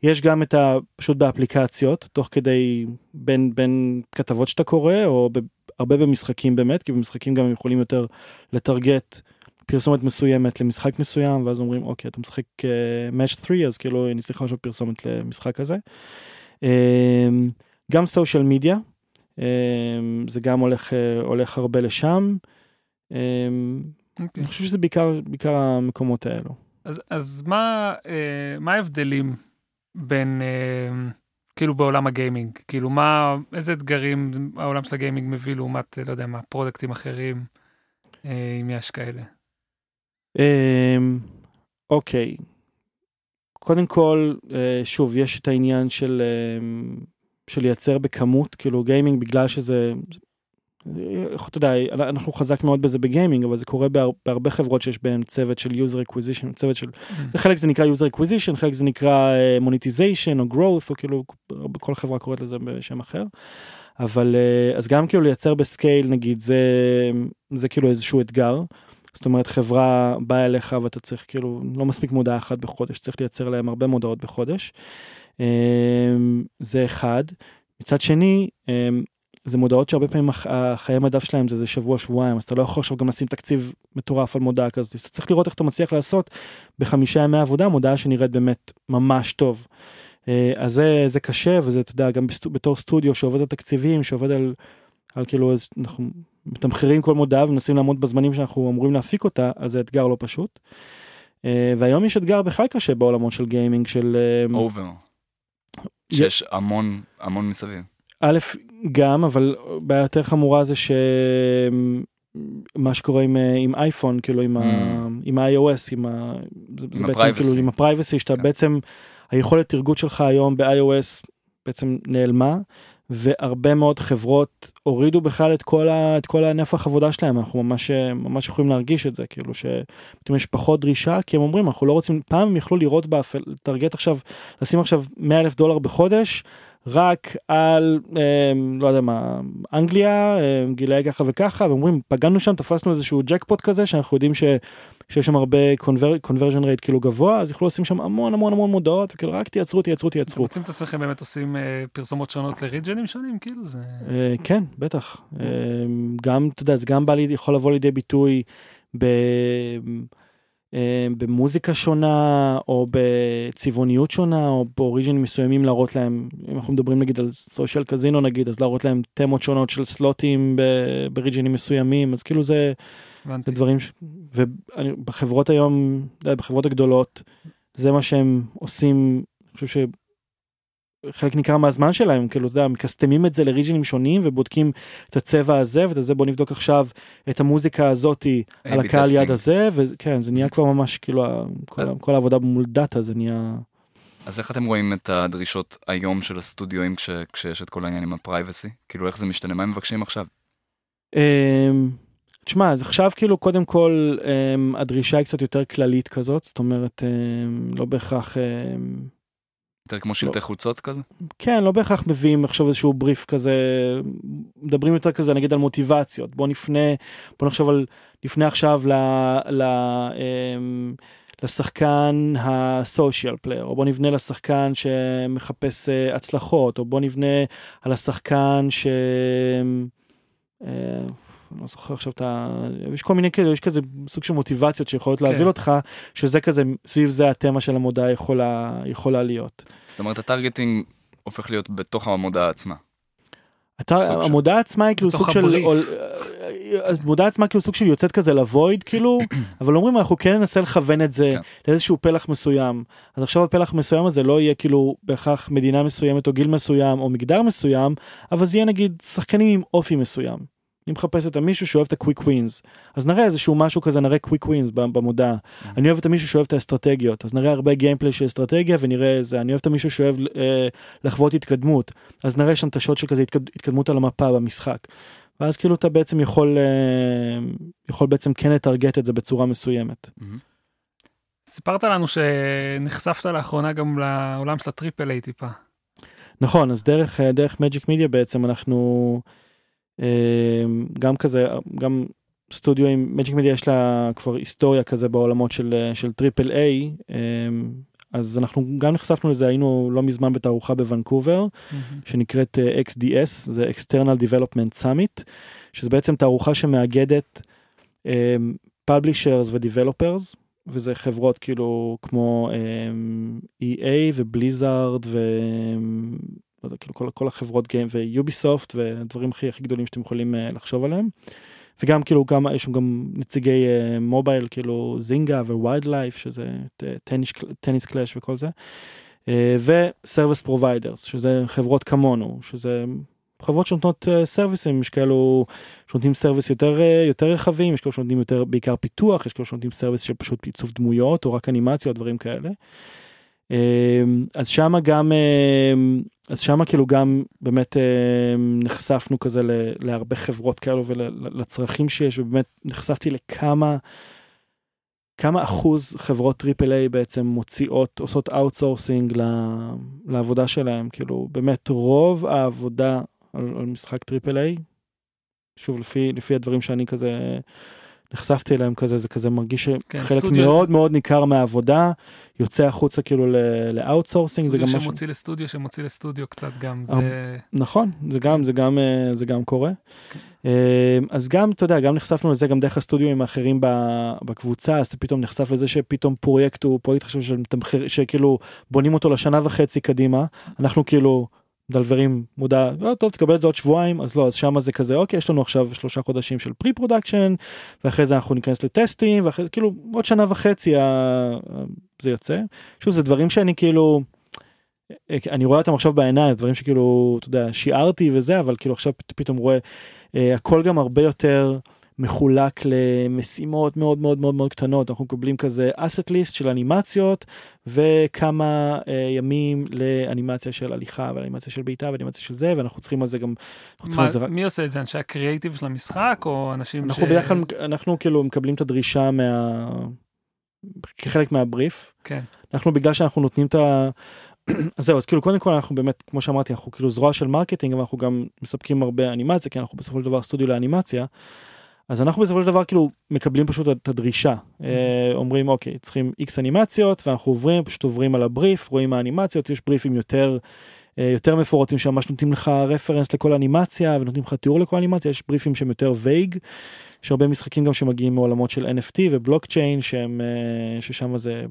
יש גם את ה... פשוט באפליקציות, תוך כדי בין, בין כתבות שאתה קורא, או ב... הרבה במשחקים באמת, כי במשחקים גם הם יכולים יותר לטרגט פרסומת מסוימת למשחק מסוים, ואז אומרים, אוקיי, אתה משחק uh, match 3, אז כאילו, אני צריך לעשות פרסומת למשחק הזה. Uh, גם סושיאל מדיה. אמ, זה גם הולך, אה, הולך הרבה לשם. Okay. אמ, אוקיי. אני חושב שזה בעיקר, בעיקר המקומות האלו. אז, אז מה, אה, מה ההבדלים בין, אה, כאילו בעולם הגיימינג? כאילו מה, איזה אתגרים העולם של הגיימינג מביא לעומת, לא יודע מה, product ים אחרים, אם יש כאלה? אמ, אוקיי. קודם כל, שוב, יש את העניין של של לייצר בכמות כאילו גיימינג בגלל שזה. אתה יודע אנחנו חזק מאוד בזה בגיימינג אבל זה קורה בהר, בהרבה חברות שיש בהן צוות של user acquisition צוות של mm. זה חלק זה נקרא user acquisition חלק זה נקרא uh, monetization או growth או כאילו כל חברה קוראת לזה בשם אחר. אבל uh, אז גם כאילו לייצר בסקייל נגיד זה זה כאילו איזשהו אתגר. זאת אומרת חברה באה אליך ואתה צריך כאילו לא מספיק מודעה אחת בחודש צריך לייצר להם הרבה מודעות בחודש. אמ, זה אחד. מצד שני, אמ, זה מודעות שהרבה פעמים החיי מדף שלהם זה, זה שבוע שבועיים אז אתה לא יכול עכשיו גם לשים תקציב מטורף על מודעה כזאת אז צריך לראות איך אתה מצליח לעשות בחמישה ימי עבודה מודעה שנראית באמת ממש טוב. אה, אז זה, זה קשה וזה אתה יודע גם בתור סטודיו שעובד על תקציבים שעובד על, על כאילו אז אנחנו מתמחרים כל מודעה ומנסים לעמוד בזמנים שאנחנו אמורים להפיק אותה אז זה אתגר לא פשוט. אה, והיום יש אתגר בכלל קשה בעולמות של גיימינג של over. שיש המון המון מסביב. א', גם, אבל בעיה יותר חמורה זה שמה שקורה עם, עם אייפון, כאילו עם, mm. ה, עם ה-iOS, עם, ה, עם בעצם כאילו עם ה privacy, שאתה כן. בעצם, היכולת טרגוט שלך היום ב-iOS בעצם נעלמה, והרבה מאוד חברות הורידו בכלל את כל, ה, את כל הנפח עבודה שלהם אנחנו ממש ממש יכולים להרגיש את זה כאילו שפתאום יש פחות דרישה כי הם אומרים אנחנו לא רוצים פעם הם יכלו לראות באפל target עכשיו לשים עכשיו 100 אלף דולר בחודש רק על אה, לא יודע מה אנגליה אה, גילאי ככה וככה ואומרים פגענו שם תפסנו איזשהו ג'קפוט כזה שאנחנו יודעים ש, שיש שם הרבה conversion rate כאילו גבוה אז יכלו לשים שם המון המון המון מודעות כאילו רק תייצרו תייצרו תייצרו. רוצים את עצמכם באמת עושים אה, פרסומות שונות לריג'נים שונים כאילו זה. אה, כן בטח אה, גם אתה יודע זה גם בא לי יכול לבוא לידי ביטוי. ב... אה, במוזיקה שונה, או בצבעוניות שונה, או באוריג'ינים מסוימים להראות להם, אם אנחנו מדברים נגיד על סושיאל קזינו נגיד, אז להראות להם תמות שונות של סלוטים ב region ים מסוימים, אז כאילו זה, זה דברים, ש... ובחברות היום, בחברות הגדולות, זה מה שהם עושים, אני חושב חלק ניכר מהזמן שלהם כאילו אתה יודע מקסטמים את זה ל region ים שונים ובודקים את הצבע הזה ואת זה בוא נבדוק עכשיו את המוזיקה הזאתי על הקהל יעד הזה וכן זה נהיה כבר ממש כאילו כל, כל העבודה מול דאטה זה נהיה. אז איך אתם רואים את הדרישות היום של הסטודיואים כש, כשיש את כל העניין עם ה privacy כאילו איך זה משתנה מה הם מבקשים עכשיו. אמ, תשמע אז עכשיו כאילו קודם כל אמ, הדרישה היא קצת יותר כללית כזאת זאת אומרת אמ, לא בהכרח. יותר כמו שלטי לא. חוצות כזה? כן, לא בהכרח מביאים עכשיו איזשהו בריף כזה, מדברים יותר כזה נגיד על מוטיבציות. בוא נפנה, בוא נחשוב על, נפנה עכשיו ל... ל אמ, לשחקן ה social player, או בוא נבנה לשחקן שמחפש uh, הצלחות, או בוא נבנה על השחקן ש... Uh, אני לא זוכר עכשיו את ה... יש כל מיני כאלה, יש כזה סוג של מוטיבציות שיכולות כן. להביא אותך, שזה כזה, סביב זה התמה של המודעה יכולה, יכולה להיות. זאת אומרת, הטרגטינג הופך להיות בתוך המודעה עצמה. אתה, המודעה עצמה היא כאילו סוג של, אז מודעה עצמה כאילו סוג של יוצאת כזה לוויד כאילו, אבל אומרים אנחנו כן ננסה לכוון את זה כן. לאיזשהו פלח מסוים. אז עכשיו הפלח מסוים הזה לא יהיה כאילו בהכרח מדינה מסוימת או גיל מסוים או מגדר מסוים, אבל זה יהיה נגיד שחקנים עם אופי מסוים. אני מחפש את המישהו שאוהב את ה quick wins אז נראה איזשהו משהו כזה נראה quick wins במודעה mm-hmm. אני אוהב את המישהו שאוהב את האסטרטגיות אז נראה הרבה gameplay של אסטרטגיה ונראה איזה אני אוהב את המישהו שאוהב אה, לחוות התקדמות אז נראה שם את השוט של כזה התקד, התקדמות על המפה במשחק. ואז כאילו אתה בעצם יכול אה, יכול בעצם כן לטרגט את זה בצורה מסוימת. Mm-hmm. סיפרת לנו שנחשפת לאחרונה גם לעולם של ה triple A טיפה. נכון אז דרך אה, דרך Magic Media בעצם אנחנו. אמ, גם כזה גם סטודיו עם Magic Media יש לה כבר היסטוריה כזה בעולמות של של triple A אמ, אז אנחנו גם נחשפנו לזה היינו לא מזמן בתערוכה בוונקובר mm-hmm. שנקראת uh, XDS זה external development summit שזה בעצם תערוכה שמאגדת publishers um, ו developers וזה חברות כאילו כמו um, EA ו Blizzard ו... לא יודע, כאילו כל, כל החברות game ו Ubisoft ודברים הכי הכי גדולים שאתם יכולים uh, לחשוב עליהם. וגם כאילו גם יש שם גם נציגי uh, מובייל כאילו Zynga ו Wildlife שזה טניס, Tennis Clash וכל זה. ו service uh, providers שזה חברות כמונו שזה חברות שנותנות סרוויסים יש כאלו שנותנים סרוויס יותר יותר רחבים יש כאלו שנותנים יותר בעיקר פיתוח יש כאלו שנותנים סרוויס של פשוט עיצוב דמויות או רק אנימציה או דברים כאלה. אז שמה גם אז שמה כאילו גם באמת אמ, נחשפנו כזה להרבה חברות כאלו ולצרכים שיש ובאמת נחשפתי לכמה כמה אחוז חברות triple A בעצם מוציאות עושות outsourcing לעבודה שלהם. כאילו באמת רוב העבודה על, על משחק triple A שוב לפי לפי הדברים שאני כזה נחשפתי אליהם כזה זה כזה מרגיש כן, שחלק כן, מאוד מאוד ניכר מהעבודה יוצא החוצה כאילו ל outsourcing זה גם משהו. שמוציא לסטודיו שמוציא לסטודיו קצת גם זה נכון זה גם זה גם אה, זה גם קורה. כן. אה, אז גם אתה יודע גם נחשפנו לזה גם דרך הסטודיו האחרים בקבוצה אז אתה פתאום נחשף לזה שפתאום פרויקט הוא פרויקט עכשיו שכאילו בונים אותו לשנה וחצי קדימה אנחנו כאילו מדלוורים מודעה לא טוב תקבל את זה עוד שבועיים אז לא אז שם זה כזה אוקיי יש לנו עכשיו שלושה חודשים של pre production ואחרי זה אנחנו ניכנס לטסטים ואחרי זה כאילו עוד שנה וחצי זה יוצא. שוב זה דברים שאני כאילו אני רואה אותם עכשיו בעיניים דברים שכאילו אתה יודע שיערתי וזה אבל כאילו עכשיו פתאום רואה אה, הכל גם הרבה יותר. מחולק למשימות מאוד מאוד מאוד מאוד קטנות אנחנו מקבלים כזה asset list של אנימציות וכמה אה, ימים לאנימציה של הליכה ואנימציה של בעיטה ואנימציה של זה ואנחנו צריכים על זה גם. מה, זה... מי עושה את זה אנשי הקריאיטיב של המשחק או אנשים אנחנו ש... ביחד אנחנו כאילו מקבלים את הדרישה מה... כחלק מהבריף כן אנחנו בגלל שאנחנו נותנים את ה... אז זהו אז כאילו קודם כל אנחנו באמת כמו שאמרתי אנחנו כאילו זרוע של marketing אבל אנחנו גם מספקים הרבה אנימציה כי אנחנו בסופו של דבר סטודיו לאנימציה. אז אנחנו בסופו של דבר כאילו מקבלים פשוט את הדרישה mm-hmm. אומרים אוקיי צריכים איקס אנימציות ואנחנו עוברים פשוט עוברים על הבריף רואים האנימציות יש בריפים יותר יותר מפורטים שממש נותנים לך רפרנס לכל אנימציה ונותנים לך תיאור לכל אנימציה יש בריפים שהם יותר וייג. יש הרבה משחקים גם שמגיעים מעולמות של NFT ובלוקצ'יין שהם ששם זה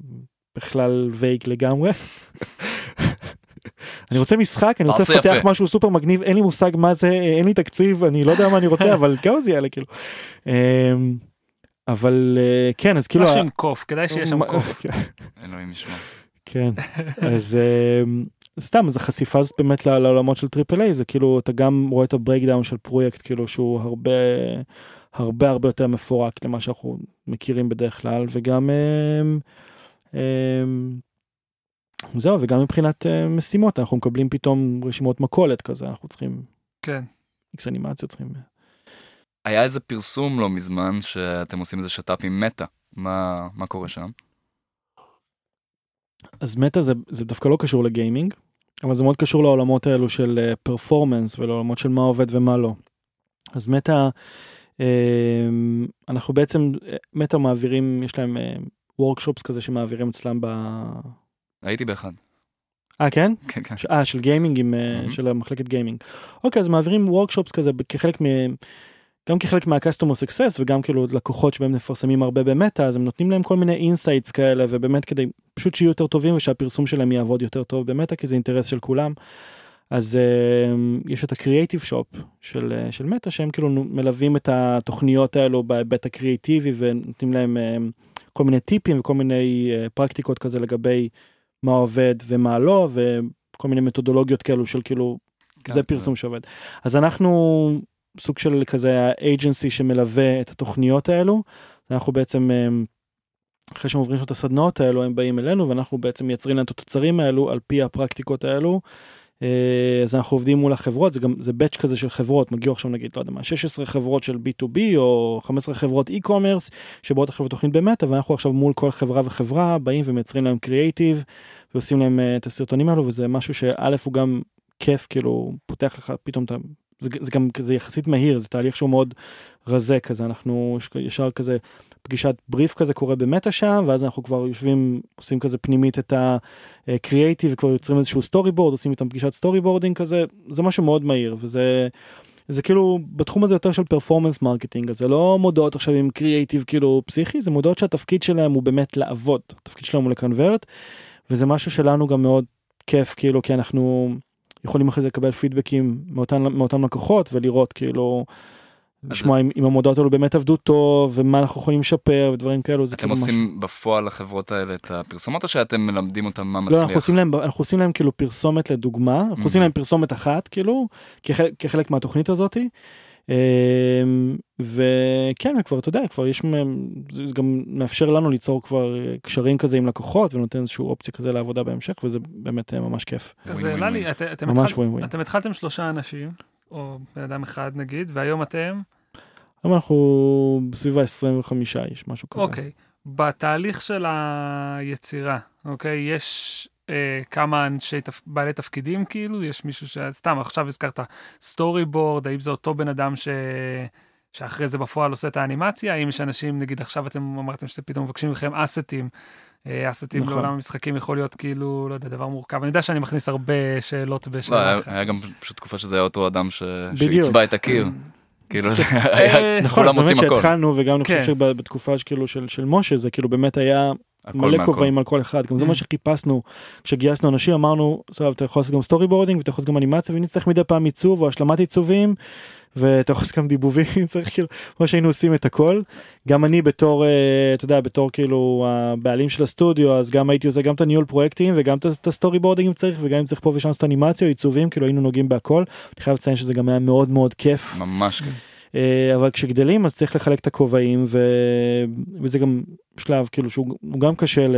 בכלל וייג לגמרי. אני רוצה משחק אני רוצה לפתח משהו סופר מגניב אין לי מושג מה זה אין לי תקציב אני לא יודע מה אני רוצה אבל כמה זה יעלה כאילו. אמ, אבל אה, כן אז כאילו משהו עם קוף כדאי שיש שם קוף. אלוהים ישמע. כן אז אמ, סתם אז החשיפה הזאת באמת לעולמות של AAA זה כאילו אתה גם רואה את ה breakdown של פרויקט כאילו שהוא הרבה הרבה הרבה יותר מפורק למה שאנחנו מכירים בדרך כלל וגם. אמ, זהו וגם מבחינת uh, משימות אנחנו מקבלים פתאום רשימות מכולת כזה אנחנו צריכים כן איקס אנימציה צריכים. היה איזה פרסום לא מזמן שאתם עושים איזה שת"פ עם מטא מה מה קורה שם. אז מטא זה, זה דווקא לא קשור לגיימינג אבל זה מאוד קשור לעולמות האלו של פרפורמנס uh, ולעולמות של מה עובד ומה לא. אז מטא uh, אנחנו בעצם מטא מעבירים יש להם וורקשופס כזה שמעבירים אצלם ב... הייתי באחד. אה כן? כן כן. אה של גיימינג עם mm-hmm. של המחלקת גיימינג. אוקיי אז מעבירים workshops כזה כחלק מ... גם כחלק מה customer success וגם כאילו לקוחות שבהם מפרסמים הרבה במטה אז הם נותנים להם כל מיני insights כאלה ובאמת כדי פשוט שיהיו יותר טובים ושהפרסום שלהם יעבוד יותר טוב במטה כי זה אינטרס של כולם. אז uh, יש את ה creative shop של, uh, של מטה שהם כאילו מלווים את התוכניות האלו בהיבט הקריאייטיבי ונותנים להם uh, כל מיני טיפים וכל מיני uh, פרקטיקות כזה לגבי מה עובד ומה לא וכל מיני מתודולוגיות כאלו של כאילו כן, זה פרסום כן. שעובד. אז אנחנו סוג של כזה האג'נסי שמלווה את התוכניות האלו אנחנו בעצם uh, אחרי שהם עוברים את הסדנאות האלו הם באים אלינו ואנחנו בעצם מייצרים להם את התוצרים האלו על פי הפרקטיקות האלו. אה, אז אנחנו עובדים מול החברות זה גם זה באץ' כזה של חברות מגיעו עכשיו נגיד לא יודע מה 16 חברות של b2b או 15 חברות e-commerce שבאות עכשיו בתוכנית במטה ואנחנו עכשיו מול כל חברה וחברה באים ומייצרים להם קריאייטיב ועושים להם אה, את הסרטונים האלו וזה משהו שא' הוא גם כיף כאילו פותח לך פתאום את זה, זה גם כזה יחסית מהיר זה תהליך שהוא מאוד רזה כזה אנחנו ישר כזה פגישת בריף כזה קורה במטה שם ואז אנחנו כבר יושבים עושים כזה פנימית את הקריאייטיב וכבר יוצרים איזשהו storyboard עושים איתם פגישת storyboarding כזה זה משהו מאוד מהיר וזה. זה כאילו בתחום הזה יותר של performance marketing אז זה לא מודעות עכשיו עם קריאייטיב כאילו פסיכי זה מודעות שהתפקיד שלהם הוא באמת לעבוד התפקיד שלהם הוא ל convert וזה משהו שלנו גם מאוד כיף כאילו כי אנחנו יכולים אחרי זה לקבל פידבקים מאותן מאותם לקוחות ולראות כאילו. לשמוע אם, אם המודעות האלו באמת עבדו טוב ומה אנחנו יכולים לשפר ודברים כאלו. אתם כאילו עושים משהו... בפועל לחברות האלה את הפרסומות או שאתם מלמדים אותם מה מצליח? לא, אנחנו עושים להם, אנחנו עושים להם כאילו פרסומת לדוגמה, אנחנו עושים להם פרסומת אחת כאילו כחלק, כחלק מהתוכנית הזאתי. אמ, וכן כבר אתה יודע כבר יש זה גם מאפשר לנו ליצור כבר קשרים כזה עם לקוחות ונותן איזושהי אופציה כזה לעבודה בהמשך וזה באמת אה, ממש כיף. אז ללי אתם, ממש התחל, אתם התחלתם שלושה אנשים או בן אדם אחד נגיד והיום אתם. היום אנחנו סביב ה-25 איש משהו כזה. אוקיי בתהליך של היצירה אוקיי יש אה, כמה אנשי תפ... בעלי תפקידים כאילו יש מישהו שסתם עכשיו הזכרת סטורי בורד האם זה אותו בן אדם ש... שאחרי זה בפועל עושה את האנימציה האם יש אנשים נגיד עכשיו אתם אמרתם שאתם פתאום מבקשים מכם אסטים. אה, אסטים נכון. לעולם המשחקים יכול להיות כאילו לא יודע דבר מורכב אני יודע שאני מכניס הרבה שאלות בשאלה. לא, היה, היה גם פשוט תקופה שזה היה אותו אדם ש... שעצבע את הקיר. כאילו אה, נכון, כולם עושים הכל. שהתחלנו וגם אני חושב כן. שבתקופה כאילו של משה זה כאילו באמת היה מלא כובעים על כל אחד. גם זה מה mm. שחיפשנו כשגייסנו אנשים אמרנו סבבה אתה יכול לעשות גם storyboarding ואתה יכול לעשות גם אנימציה ואם נצטרך מדי פעם עיצוב או השלמת עיצובים ואתה יכול לעשות גם דיבובים צריך כאילו כמו שהיינו עושים את הכל. גם אני בתור אה, אתה יודע בתור כאילו הבעלים של הסטודיו אז גם הייתי עושה גם את הניהול פרויקטים וגם את ה storyboarding אם צריך וגם אם צריך פה ושם לעשות אנימציה או עיצובים כאילו היינו נוגעים בהכל. אני חייב לציין שזה גם היה מאוד מאוד כיף. ממש כיף. אה, אבל כשגדלים אז צריך לחלק את הכובעים ו... וזה גם שלב כאילו שהוא גם קשה ל...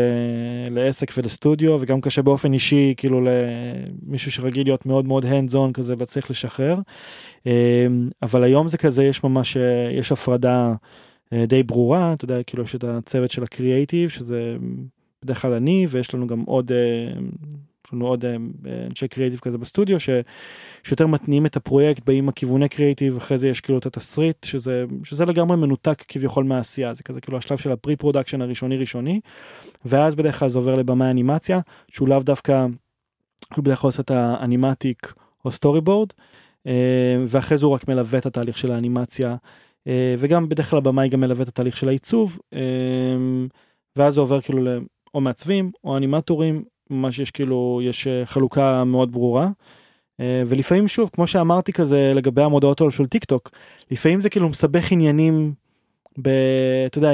לעסק ולסטודיו וגם קשה באופן אישי כאילו למישהו שרגיל להיות מאוד מאוד hands on כזה וצריך לשחרר. אה, אבל היום זה כזה יש ממש אה, יש הפרדה די ברורה אתה יודע כאילו יש את הצוות של הקריאייטיב שזה בדרך כלל אני ויש לנו גם עוד יש לנו עוד אה, אנשי קריאיטיב כזה בסטודיו ש, שיותר מתניעים את הפרויקט באים הכיווני קריאיטיב אחרי זה יש כאילו את התסריט שזה שזה לגמרי מנותק כביכול מהעשייה. זה כזה כאילו השלב של ה pre-production הראשוני ראשוני ואז בדרך כלל זה עובר לבמאי אנימציה שהוא לאו דווקא הוא בדרך כלל עושה את ה animatic או storyboard, ואחרי זה הוא רק מלווה את התהליך של האנימציה, וגם בדרך כלל הבמאי גם מלווה את התהליך של העיצוב, ואז זה עובר כאילו או מעצבים או אנימטורים, ממש יש כאילו, יש חלוקה מאוד ברורה. ולפעמים שוב, כמו שאמרתי כזה לגבי המודעות של טיק טוק, לפעמים זה כאילו מסבך עניינים. ב... אתה יודע,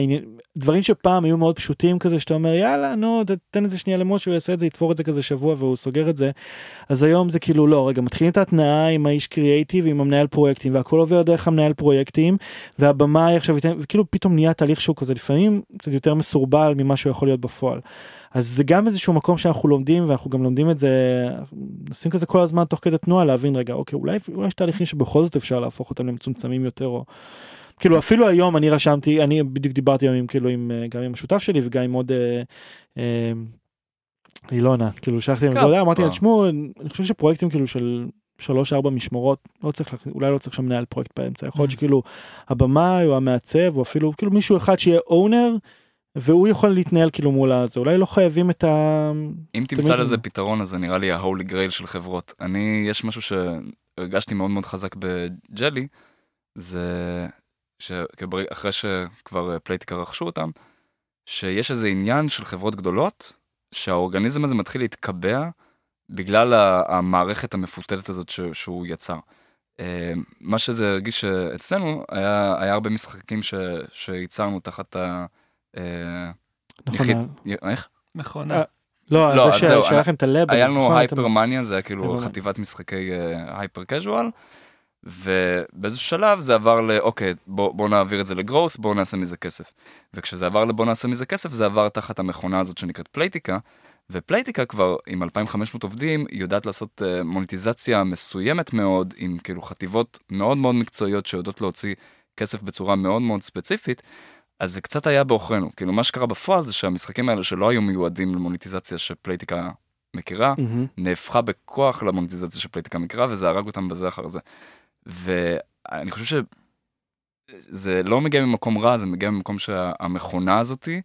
דברים שפעם היו מאוד פשוטים כזה, שאתה אומר יאללה נו תן את זה שנייה למשה, הוא יעשה את זה, יתפור את זה כזה שבוע והוא סוגר את זה. אז היום זה כאילו לא, רגע, מתחילים את ההתנאה עם האיש קריאייטיב, עם המנהל פרויקטים, והכל עובר דרך המנהל פרויקטים, והבמאי עכשיו ייתן, וכאילו פתאום נהיה תהליך שהוא כזה לפעמים קצת יותר מסורבל ממה שהוא יכול להיות בפועל. אז זה גם איזשהו מקום שאנחנו לומדים ואנחנו גם לומדים את זה, נשים כזה כל הזמן תוך כדי תנועה להבין רגע אוקיי אולי, אולי יש תהליכים שבכל זאת אפשר להפוך אותם למצומצמים יותר או כאילו אפילו היום אני רשמתי אני בדיוק דיברתי היום עם כאילו עם אה, גם עם השותף שלי וגם עם עוד אה, אה, אילונה כאילו שלחתי להם זה אמרתי להם תשמעו אני חושב שפרויקטים כאילו של שלוש ארבע משמרות לא צריך אולי לא צריך שם מנהל פרויקט באמצע יכול להיות mm. שכאילו הבמאי או המעצב או אפילו כאילו מישהו אחד שיהיה אונר. והוא יכול להתנהל כאילו מול הזה אולי לא חייבים את ה... אם תמצא לזה פתרון אז זה נראה לי ההולי גרייל של חברות אני יש משהו שהרגשתי מאוד מאוד חזק בג'לי זה שאחרי שכבר פלייטיקה רכשו אותם, שיש איזה עניין של חברות גדולות, שהאורגניזם הזה מתחיל להתקבע בגלל המערכת המפותלת הזאת שהוא יצר. אה, מה שזה הרגיש אצלנו, היה, היה הרבה משחקים ש, שייצרנו תחת ה... אה, נכון. איך? מכונה. לא, לא, זה שהיה לכם את הלב. היה לנו הייפרמניה, זה היה כאילו חטיבת משחקי הייפר קז'ואל. ובאיזשהו שלב זה עבר לאוקיי בוא, בוא נעביר את זה לגרוס בוא נעשה מזה כסף. וכשזה עבר לבוא נעשה מזה כסף זה עבר תחת המכונה הזאת שנקראת פלייטיקה. ופלייטיקה כבר עם 2500 עובדים יודעת לעשות uh, מוניטיזציה מסוימת מאוד עם כאילו חטיבות מאוד מאוד מקצועיות שיודעות להוציא כסף בצורה מאוד מאוד ספציפית. אז זה קצת היה בעוכרינו כאילו מה שקרה בפועל זה שהמשחקים האלה שלא היו מיועדים למוניטיזציה שפלייטיקה מכירה mm-hmm. נהפכה בכוח למוניטיזציה שפלייטיקה מכירה וזה הרג אותם בזה אחר זה. ואני חושב שזה לא מגיע ממקום רע, זה מגיע ממקום שהמכונה הזאתי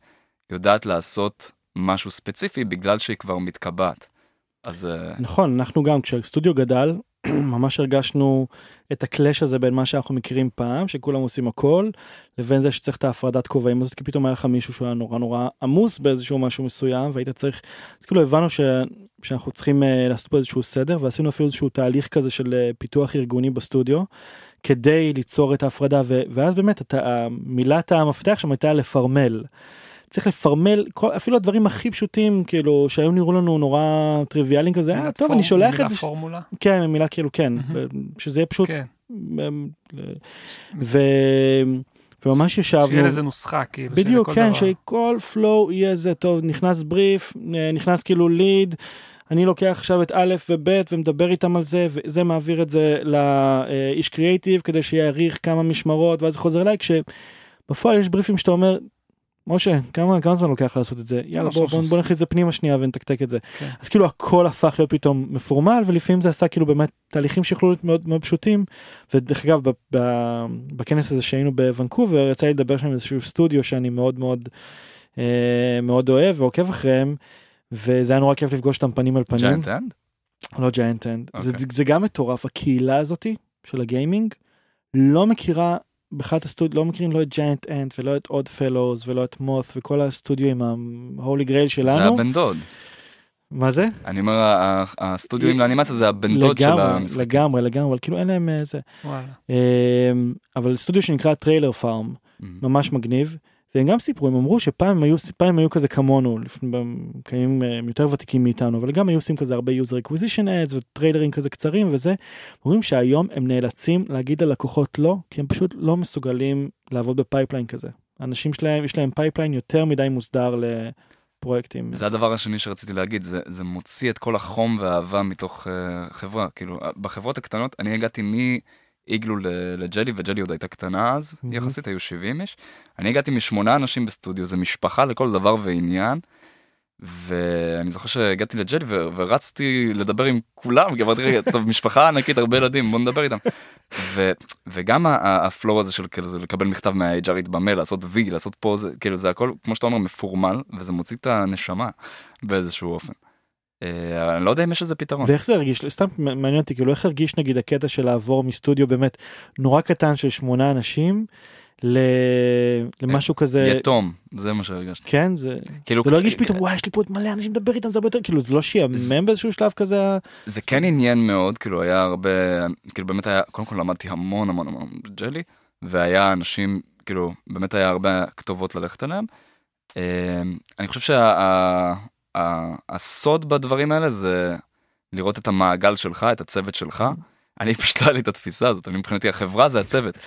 יודעת לעשות משהו ספציפי בגלל שהיא כבר מתקבעת. אז אה, נכון אנחנו גם כשהסטודיו גדל ממש הרגשנו את הקלאש הזה בין מה שאנחנו מכירים פעם שכולם עושים הכל לבין זה שצריך את ההפרדת כובעים הזאת כי פתאום היה לך מישהו שהוא היה נורא נורא עמוס באיזשהו משהו מסוים והיית צריך אז כאילו הבנו ש, שאנחנו צריכים uh, לעשות פה איזשהו סדר ועשינו אפילו איזשהו תהליך כזה של uh, פיתוח ארגוני בסטודיו כדי ליצור את ההפרדה ו, ואז באמת את, מילת המפתח שם הייתה לפרמל. צריך לפרמל כל אפילו הדברים הכי פשוטים כאילו שהיום נראו לנו נורא טריוויאליים כזה אה, טוב אני שולח את זה פורמולה? כן מילה כאילו כן שזה יהיה פשוט כן. ו... וממש ישבנו שיהיה איזה נוסחה כאילו בדיוק כן שכל פלואו יהיה זה טוב נכנס בריף נכנס כאילו ליד אני לוקח עכשיו את א' וב' ומדבר איתם על זה וזה מעביר את זה לאיש קריאייטיב כדי שיעריך כמה משמרות ואז חוזר אליי כשבפועל יש בריפים שאתה אומר משה כמה כמה זמן לוקח לעשות את זה יאללה בוא בוא, בוא נכניס את זה פנימה שנייה ונתקתק את זה כן. אז כאילו הכל הפך להיות פתאום מפורמל ולפעמים זה עשה כאילו באמת תהליכים שיכולו להיות מאוד מאוד פשוטים ודרך אגב בכנס הזה שהיינו בוונקובר יצא לי לדבר שם עם איזשהו סטודיו שאני מאוד מאוד אה, מאוד אוהב ועוקב אחריהם וזה היה נורא כיף לפגוש אותם פנים על פנים. Giant Ant? לא Giant Ant זה, אוקיי. זה גם מטורף הקהילה הזאתי של הגיימינג לא מכירה בכלל את הסטודיו לא מכירים לא את Giant Ant ולא את Oddfellows ולא את מוס וכל הסטודיו עם ה holy grail שלנו. זה הבן דוד. מה זה? אני אומר הסטודיו עם לאנימציה זה הבן דוד של המשחק. לגמרי לגמרי אבל כאילו אין להם איזה. אה, אמ, אבל סטודיו שנקרא Trailer Farm ממש מגניב. והם גם סיפרו הם אמרו שפעם הם היו פעם היו כזה כמונו קיימים אה, יותר ותיקים מאיתנו אבל גם היו עושים כזה הרבה user acquisition ads וטריילרים כזה קצרים וזה. אומרים שהיום הם נאלצים להגיד ללקוחות לא כי הם פשוט לא מסוגלים לעבוד ב pipeline כזה. אנשים שלהם יש להם pipeline יותר מדי מוסדר לפרויקטים. זה הדבר השני שרציתי להגיד זה זה מוציא את כל החום והאהבה מתוך uh, חברה כאילו בחברות הקטנות אני הגעתי מ... איגלו לג'לי וג'לי עוד הייתה קטנה אז mm-hmm. יחסית היו 70 איש. אני הגעתי משמונה אנשים בסטודיו זה משפחה לכל דבר ועניין. ואני זוכר שהגעתי לג'לי ו- ורצתי לדבר עם כולם כי אמרתי רגע טוב משפחה ענקית הרבה ילדים בוא נדבר איתם. ו- וגם הפלור הזה של כאילו לקבל מכתב מהאייג'רית במייל לעשות וי לעשות פה זה כאילו זה הכל כמו שאתה אומר מפורמל וזה מוציא את הנשמה באיזשהו אופן. אה, אני לא יודע אם יש איזה פתרון. ואיך זה הרגיש, סתם מעניין אותי, כאילו איך הרגיש נגיד הקטע של לעבור מסטודיו באמת נורא קטן של שמונה אנשים. למשהו כזה יתום זה מה שהרגשתי כן זה כאילו זה לא הרגיש פתאום וואי יש לי פה מלא אנשים לדבר איתם זה הרבה יותר כאילו זה לא שיאמם באיזשהו שלב כזה זה כן עניין מאוד כאילו היה הרבה כאילו באמת היה קודם כל למדתי המון המון המון ג'לי והיה אנשים כאילו באמת היה הרבה כתובות ללכת עליהם. אה, אני חושב שהסוד בדברים האלה זה לראות את המעגל שלך את הצוות שלך. אני פשוט לא היה לי את התפיסה הזאת, אני מבחינתי החברה זה הצוות.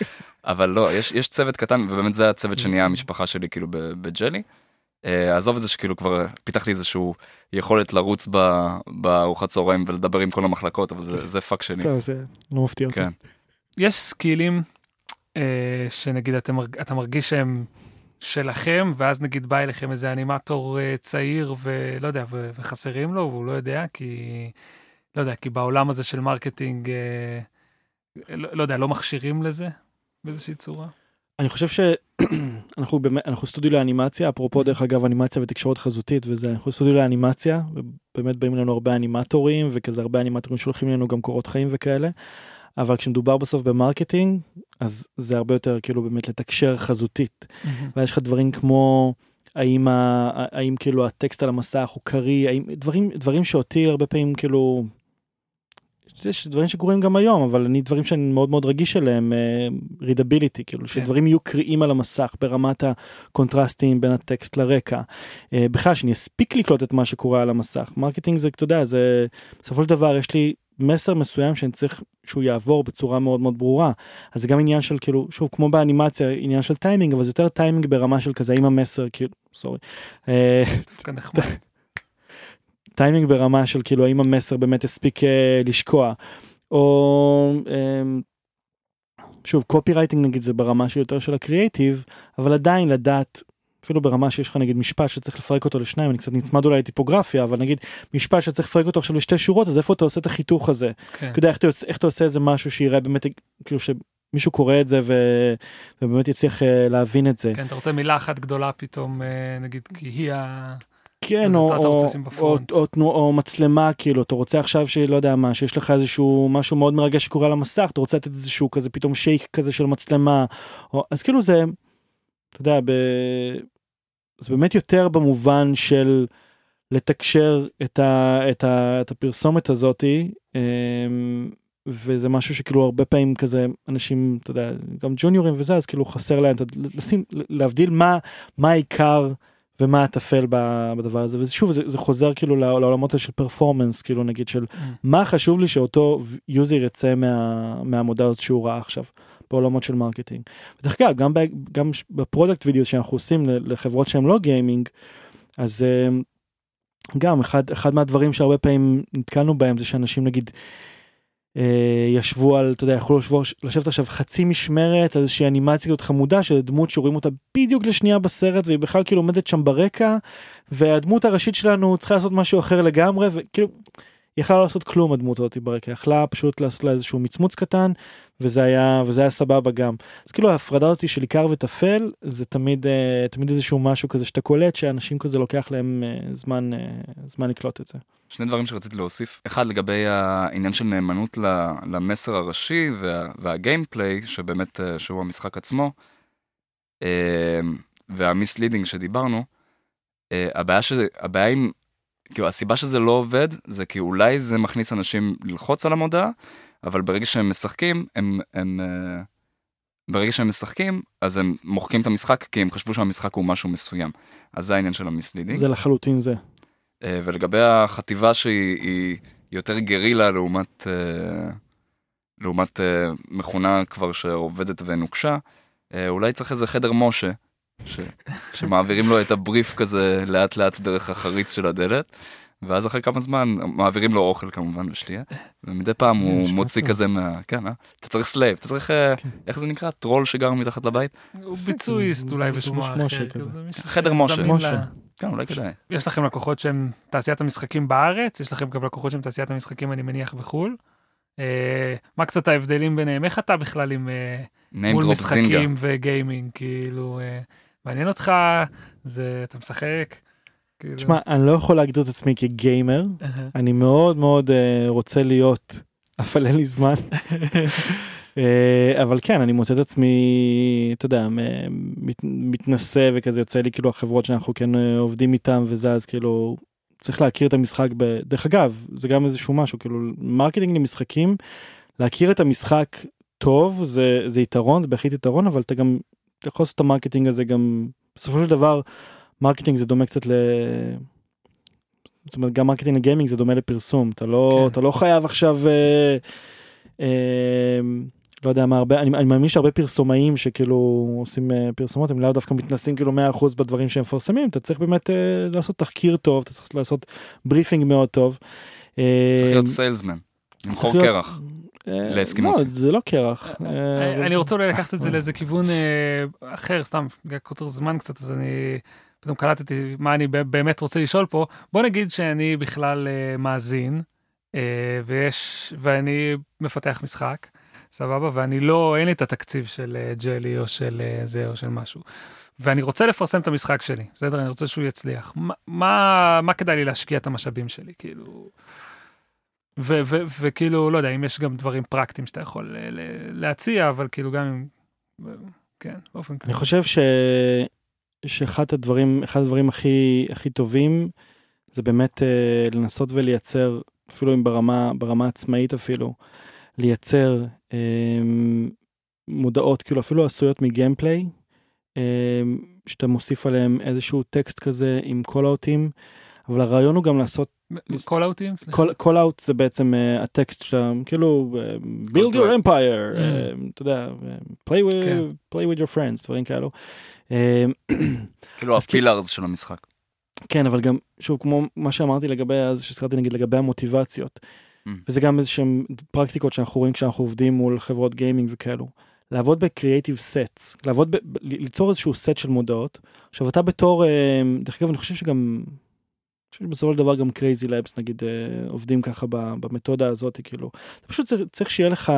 אבל לא, יש, יש צוות קטן, ובאמת זה הצוות שנהיה המשפחה שלי כאילו בג'לי. אה, עזוב את זה שכאילו כבר פיתחתי איזשהו יכולת לרוץ בארוחת צהריים ולדבר עם כל המחלקות, אבל זה, זה פאק שני. טוב, זה לא מפתיע אותי. כן. יש סקילים אה, שנגיד אתה מרגיש שהם שלכם, ואז נגיד בא אליכם איזה אנימטור אה, צעיר ולא יודע, וחסרים לו, והוא לא יודע, כי... לא יודע, כי בעולם הזה של marketing, אה, לא, לא יודע, לא מכשירים לזה באיזושהי צורה? אני חושב שאנחנו באמת, אנחנו סטודיו לאנימציה, אפרופו mm. דרך אגב אנימציה ותקשורת חזותית וזה, אנחנו סטודיו לאנימציה, ובאמת באים לנו הרבה אנימטורים, וכזה הרבה אנימטורים שולחים לנו גם קורות חיים וכאלה, אבל כשמדובר בסוף ב marketing, אז זה הרבה יותר כאילו באמת לתקשר חזותית. Mm-hmm. ויש לך דברים כמו... האם, ה, האם כאילו הטקסט על המסך הוא קריא, האם דברים, דברים שאותי הרבה פעמים כאילו יש דברים שקורים גם היום אבל אני דברים שאני מאוד מאוד רגיש אליהם readability uh, כאילו כן. שדברים יהיו קריאים על המסך ברמת הקונטרסטים בין הטקסט לרקע. Uh, בכלל שאני אספיק לקלוט את מה שקורה על המסך marketing זה אתה יודע זה בסופו של דבר יש לי מסר מסוים שאני צריך שהוא יעבור בצורה מאוד מאוד ברורה אז זה גם עניין של כאילו שוב כמו באנימציה עניין של טיימינג אבל זה יותר טיימינג ברמה של כזה אם המסר כאילו sorry. אה, טיימינג ברמה של כאילו האם המסר באמת הספיק אה, לשקוע. או אמ, שוב copywriting נגיד זה ברמה שיותר של הקריאייטיב אבל עדיין לדעת אפילו ברמה שיש לך נגיד משפט שצריך לפרק אותו לשניים אני קצת נצמד אולי לטיפוגרפיה אבל נגיד משפט שצריך לפרק אותו עכשיו לשתי שורות אז איפה אתה עושה את החיתוך הזה. כן. אתה יודע איך, איך אתה עושה איזה משהו שיראה באמת כאילו שמישהו קורא את זה ו... ובאמת יצליח uh, להבין את זה. כן אתה רוצה מילה אחת גדולה פתאום uh, נגיד כי היא ה... כן, או, או, או, או, או, או מצלמה, כאילו, אתה רוצה עכשיו שלא יודע מה, שיש לך איזשהו משהו מאוד מרגש שקורה על המסך, אתה רוצה לתת איזשהו כזה פתאום שייק כזה של מצלמה, או, אז כאילו זה, אתה יודע, ב... זה באמת יותר במובן של לתקשר את, ה, את, ה, את הפרסומת הזאתי, אמ, וזה משהו שכאילו הרבה פעמים כזה אנשים, אתה יודע, גם ג'וניורים וזה, אז כאילו חסר להם, לשים, להבדיל מה, מה העיקר. ומה הטפל בדבר הזה ושוב זה, זה חוזר כאילו לעולמות של performance כאילו נגיד של mm. מה חשוב לי שאותו user יצא מה, מהמודל שהוא ראה עכשיו בעולמות של marketing. ודרך אגב גם, גם ב product video שאנחנו עושים לחברות שהן לא gaming אז אה, גם אחד אחד מהדברים שהרבה פעמים נתקלנו בהם זה שאנשים נגיד. אה, ישבו על, אתה יודע, יכלו לשבת עכשיו חצי משמרת על איזושהי אנימציה חמודה של דמות שרואים אותה בדיוק לשנייה בסרט והיא בכלל כאילו עומדת שם ברקע והדמות הראשית שלנו צריכה לעשות משהו אחר לגמרי וכאילו יכלה לא לעשות כלום הדמות הזאת ברקע. יכלה פשוט לעשות לה איזשהו מצמוץ קטן וזה היה וזה היה סבבה גם. אז כאילו ההפרדה הזאתי של עיקר וטפל זה תמיד אה, תמיד איזשהו משהו כזה שאתה קולט שאנשים כזה לוקח להם אה, זמן זמן לקלוט את זה. שני דברים שרציתי להוסיף, אחד לגבי העניין של נאמנות למסר הראשי וה, וה gameplay, שבאמת, אה, שהוא המשחק עצמו, אה, וה misleading שדיברנו, אה, הבעיה, שזה, הבעיה עם, כאילו הסיבה שזה לא עובד, זה כי אולי זה מכניס אנשים ללחוץ על המודעה, אבל ברגע שהם משחקים, הם, הם, ברגע שהם משחקים, אז הם מוחקים את המשחק, כי הם חשבו שהמשחק הוא משהו מסוים. אז זה העניין של ה misleading. זה לחלוטין זה. אה, ולגבי החטיבה שהיא יותר גרילה לעומת, אה, לעומת מכונה כבר שעובדת ונוקשה, אולי צריך איזה חדר משה, ש, שמעבירים לו את הבריף כזה לאט לאט דרך החריץ של הדלת. ואז אחרי כמה זמן מעבירים לו אוכל כמובן ושתייה ומדי פעם הוא מוציא כזה מה כן אה? אתה צריך slave אתה צריך כן. איך זה נקרא טרול שגר מתחת לבית. הוא ביצועיסט אולי בשמו אחר. חדר משה. כן, אולי כדאי. יש לכם לקוחות שהם תעשיית המשחקים בארץ, יש לכם גם לקוחות שהם תעשיית המשחקים, אני מניח, בחו"ל. אה, מה קצת ההבדלים ביניהם? איך אתה בכלל עם אה, מול משחקים ו gaming, כאילו, אה, מעניין אותך, זה, אתה משחק, כאילו. תשמע, אני לא יכול להגדיר את עצמי כ gamer, אני מאוד מאוד uh, רוצה להיות, אבל אין לי זמן. uh, אבל כן, אני מוצא את עצמי, אתה יודע, מת, מתנשא וכזה יוצא לי כאילו החברות שאנחנו כן uh, עובדים איתם וזה, אז כאילו צריך להכיר את המשחק, ב... דרך אגב, זה גם איזשהו משהו, כאילו marketing למשחקים, להכיר את המשחק טוב זה, זה יתרון, זה בהחלט יתרון, אבל אתה גם, אתה יכול לעשות את ה marketing הזה גם, בסופו של דבר, marketing זה דומה קצת ל... זאת אומרת גם marketing ל gaming זה דומה לפרסום אתה לא כן. אתה לא חייב עכשיו אה, אה, לא יודע מה הרבה אני, אני מאמין שהרבה פרסומאים שכאילו עושים אה, פרסומות הם לאו דווקא מתנסים כאילו 100% בדברים שהם מפרסמים אתה צריך באמת אה, לעשות תחקיר טוב אתה צריך לעשות briefing מאוד טוב. אה, צריך להיות סיילסמן. למכור קרח. אה, לאסקימוסים. לא, זה לא קרח. אני רוצה אולי לקחת את זה לאיזה כיוון אחר סתם קוצר זמן קצת אז אני פתאום קלטתי מה אני באמת רוצה לשאול פה. בוא נגיד שאני בכלל מאזין ויש ואני מפתח משחק סבבה ואני לא אין לי את התקציב של ג'לי או של זה או של משהו. ואני רוצה לפרסם את המשחק שלי בסדר אני רוצה שהוא יצליח מה מה, מה כדאי לי להשקיע את המשאבים שלי כאילו. וכאילו לא יודע אם יש גם דברים פרקטיים שאתה יכול להציע אבל כאילו גם אם כן באופן אני חושב ש... שאחד הדברים, אחד הדברים הכי, הכי טובים זה באמת uh, לנסות ולייצר, אפילו אם ברמה, ברמה עצמאית אפילו, לייצר uh, מודעות, כאילו אפילו עשויות מגיימפליי, uh, שאתה מוסיף עליהם איזשהו טקסט כזה עם קולאוטים, אבל הרעיון הוא גם לעשות... callאוטים? callout זה בעצם uh, הטקסט שאתה כאילו uh, build your empire, mm. uh, אתה יודע, play with, כן. play with your friends, דברים כאלו. אמ, כאילו ה pillars של המשחק. כן אבל גם שוב כמו מה שאמרתי לגבי אז שהזכרתי נגיד לגבי המוטיבציות. Mm. וזה גם איזה שהם פרקטיקות שאנחנו רואים כשאנחנו עובדים מול חברות gaming וכאלו. לעבוד ב creative sets, לעבוד, ב, ליצור איזשהו סט של מודעות. עכשיו אתה בתור, דרך אגב אני חושב שגם, בסופו של דבר גם Crazy Labs נגיד אה, עובדים ככה במתודה הזאת כאילו. אתה פשוט צריך, צריך שיהיה לך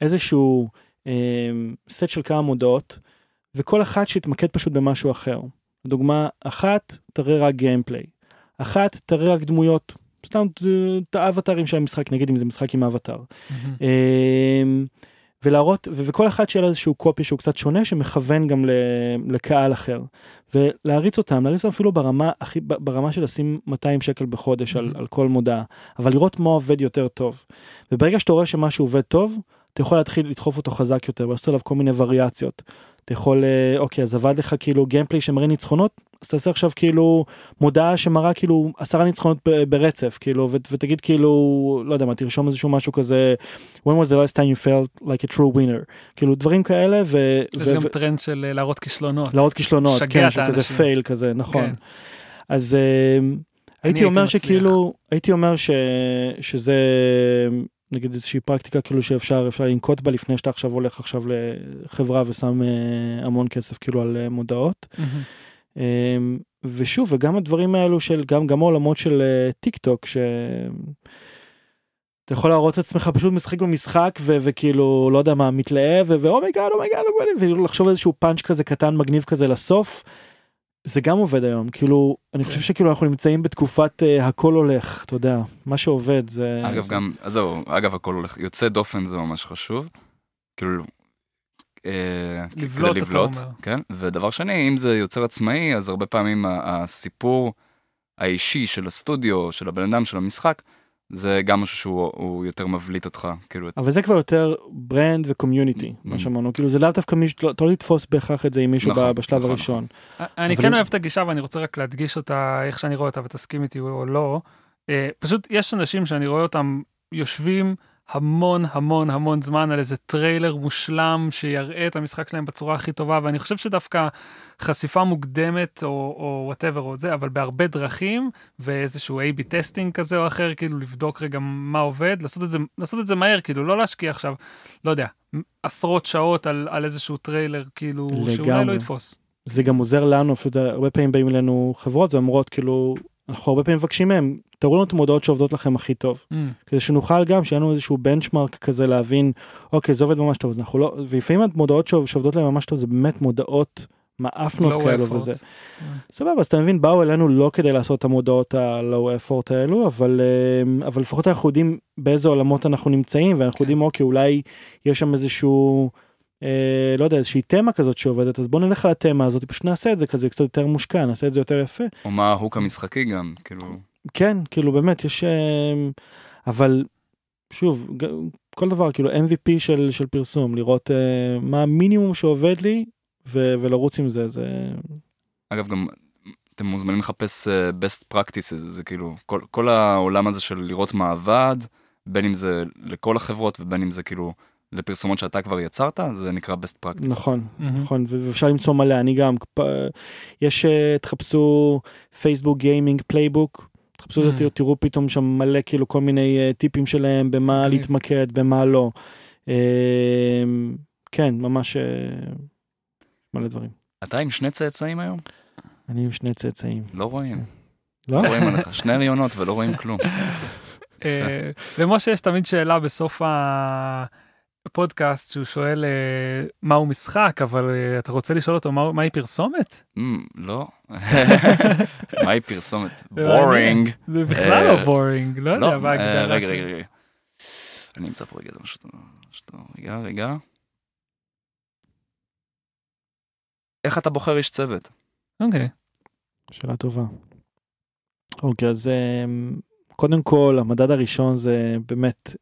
איזשהו אמ, סט של כמה מודעות. וכל אחת שיתמקד פשוט במשהו אחר. דוגמה אחת, תראה רק gameplay. אחת, תראה רק דמויות. סתם את האבטרים של המשחק, נגיד אם זה משחק עם אבטר. אמ, ולהראות, וכל אחת שיהיה לה איזשהו copy שהוא קצת שונה, שמכוון גם לקהל אחר. ולהריץ אותם, להריץ אותם אפילו ברמה, הכי, ברמה של לשים 200 שקל בחודש על, על כל מודעה, אבל לראות מה עובד יותר טוב. וברגע שאתה רואה שמשהו עובד טוב, אתה יכול להתחיל לדחוף אותו חזק יותר ולעשות עליו כל מיני וריאציות. אתה יכול, אה, אוקיי, אז עבד לך כאילו גיימפליי שמראה ניצחונות, אז תעשה עכשיו כאילו מודעה שמראה כאילו עשרה ניצחונות ברצף, כאילו, ותגיד כאילו, לא יודע מה, תרשום איזשהו משהו כזה, when was the last time you felt like a true winner, כאילו דברים כאלה, ו... יש גם טרנד של אה, להראות כישלונות. להראות כישלונות, כן, של כזה fail כזה, נכון. כן. אז אה, הייתי אומר שכאילו, הייתי אומר שזה... נגיד איזושהי פרקטיקה כאילו שאפשר אפשר לנקוט בה לפני שאתה עכשיו הולך עכשיו לחברה ושם אה, המון כסף כאילו על אה, מודעות. Mm-hmm. אה, ושוב וגם הדברים האלו של גם גם העולמות של אה, טיק טוק ש... אתה יכול להראות את עצמך פשוט משחק במשחק ו- וכאילו לא יודע מה מתלהב ואומייגאד אומייגאד ולחשוב איזשהו פאנץ' כזה קטן מגניב כזה לסוף זה גם עובד היום כאילו אני חושב כן. שכאילו אנחנו נמצאים בתקופת uh, הכל הולך אתה יודע מה שעובד זה אגב זה... גם אז זהו אגב הכל הולך יוצא דופן זה ממש חשוב. כאילו. אה, לבלוט, לבלוט כן ודבר שני אם זה יוצר עצמאי אז הרבה פעמים הסיפור האישי של הסטודיו של הבן אדם של המשחק זה גם משהו שהוא יותר מבליט אותך כאילו אבל זה כבר יותר brand ו community מה mm. שאמרנו כאילו זה לאו דווקא מישהו אתה לא לתפוס בהכרח את זה עם מישהו נכון, בשלב נכון, הראשון. נכון. אני כן אוהב את הגישה ואני רוצה רק להדגיש אותה איך שאני רואה אותה ותסכים איתי או לא אה, פשוט יש אנשים שאני רואה אותם יושבים המון המון המון זמן על איזה trailer מושלם שיראה את המשחק שלהם בצורה הכי טובה ואני חושב שדווקא חשיפה מוקדמת או whatever או, או זה אבל בהרבה דרכים ואיזשהו A-B testing כזה או אחר כאילו לבדוק רגע מה עובד לעשות את זה לעשות את זה מהר כאילו לא להשקיע עכשיו לא יודע עשרות שעות על, על איזשהו טריילר כאילו לגמרי. שאולי לא יתפוס. זה גם עוזר לנו אפילו הרבה פעמים באים אלינו חברות ואומרות כאילו אנחנו הרבה פעמים מבקשים מהם תראו לנו את המודעות שעובדות לכם הכי טוב mm. כדי שנוכל גם שיהיה לנו איזשהו benchmark כזה להבין אוקיי זה עובד ממש טוב אז אנחנו לא ולפעמים המודעות שעובדות להם ממש טוב זה באמת מודעות מעפנות כאלו וזה. סבבה, אז אתה מבין, באו אלינו לא כדי לעשות את המודעות ה low effort האלו, אבל, אמ, אבל לפחות אנחנו יודעים באיזה עולמות אנחנו נמצאים, ואנחנו כן. יודעים, אוקיי, אולי יש שם איזשהו, אה, לא יודע, איזושהי תמה כזאת שעובדת, אז בוא נלך על התמה הזאת, פשוט נעשה את זה כזה קצת יותר מושקע, נעשה את זה יותר יפה. או מה ההוק המשחקי גם, כאילו. כן, כאילו באמת, יש... אה, אבל שוב, כל דבר, כאילו MVP של, של פרסום, לראות uh, מה המינימום שעובד לי ו- ולרוץ עם זה, זה... אגב, גם אתם מוזמנים לחפש uh, best practices, זה כאילו, כל, כל העולם הזה של לראות מה עבד, בין אם זה לכל החברות ובין אם זה כאילו לפרסומות שאתה כבר יצרת, זה נקרא best practice. נכון, mm-hmm. נכון, ואפשר למצוא מלא, אני גם, יש, uh, תחפשו Facebook Gaming Playbook. תחפשו את זה, mm. תראו פתאום שם מלא כאילו כל מיני uh, טיפים שלהם במה להתמקד, במה לא. Uh, כן, ממש uh, מלא דברים. אתה עם שני צאצאים היום? אני עם שני צאצאים. לא רואים. לא? לא רואים עליך, שני הריונות ולא רואים כלום. למשה יש תמיד שאלה בסוף ה... פודקאסט שהוא שואל uh, מהו משחק אבל uh, אתה רוצה לשאול אותו מה, מהי פרסומת? Mm, לא. מהי פרסומת? בורינג. זה בכלל לא בורינג, לא יודע מה ההגדרה רגע רגע רגע. אני אמצא פה רגע זה משהו טוב. רגע רגע. איך אתה בוחר איש צוות? אוקיי. שאלה טובה. אוקיי אז קודם כל המדד הראשון זה באמת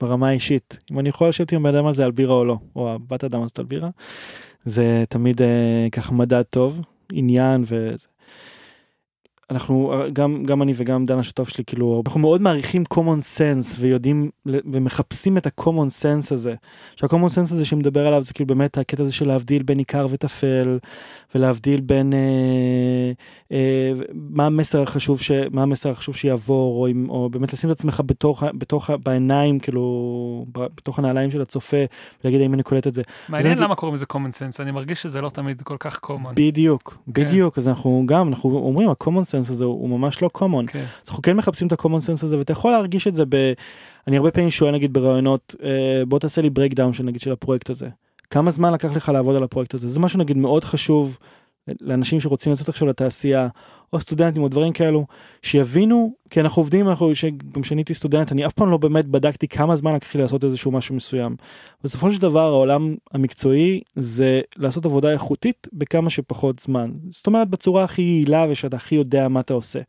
ברמה האישית אם אני יכול לשבת עם הבן אדם הזה על בירה או לא או הבת אדם הזאת על בירה זה תמיד אה, ככה מדד טוב עניין וזה. אנחנו גם גם אני וגם דן השותף שלי כאילו אנחנו מאוד מעריכים common sense ויודעים ומחפשים את ה-common sense הזה. שהcommon sense הזה שמדבר עליו זה כאילו באמת הקטע הזה של להבדיל בין עיקר וטפל ולהבדיל בין אה, אה, מה המסר החשוב שמה המסר החשוב שיעבור או, עם, או באמת לשים את עצמך בתוך בתוך בעיניים כאילו בתוך הנעליים של הצופה ולהגיד האם אני קולט את זה. מעניין למה קוראים לזה common sense אני מרגיש שזה לא תמיד כל כך common. בדיוק okay. כן. בדיוק אז אנחנו גם אנחנו אומרים ה-common sense הזה הוא ממש לא common okay. כן. אז אנחנו כן מחפשים את ה-common sense הזה ואתה יכול להרגיש את זה ב... אני הרבה פעמים שואל נגיד ברעיונות אה, בוא תעשה לי breakdown של נגיד של הפרויקט הזה. כמה זמן לקח לך לעבוד על הפרויקט הזה זה משהו נגיד מאוד חשוב לאנשים שרוצים לצאת עכשיו לתעשייה או סטודנטים או דברים כאלו שיבינו כי אנחנו עובדים אנחנו גם כשאני הייתי סטודנט אני אף פעם לא באמת בדקתי כמה זמן לקח לי לעשות איזשהו משהו מסוים. בסופו של דבר העולם המקצועי זה לעשות עבודה איכותית בכמה שפחות זמן זאת אומרת בצורה הכי יעילה ושאתה הכי יודע מה אתה עושה.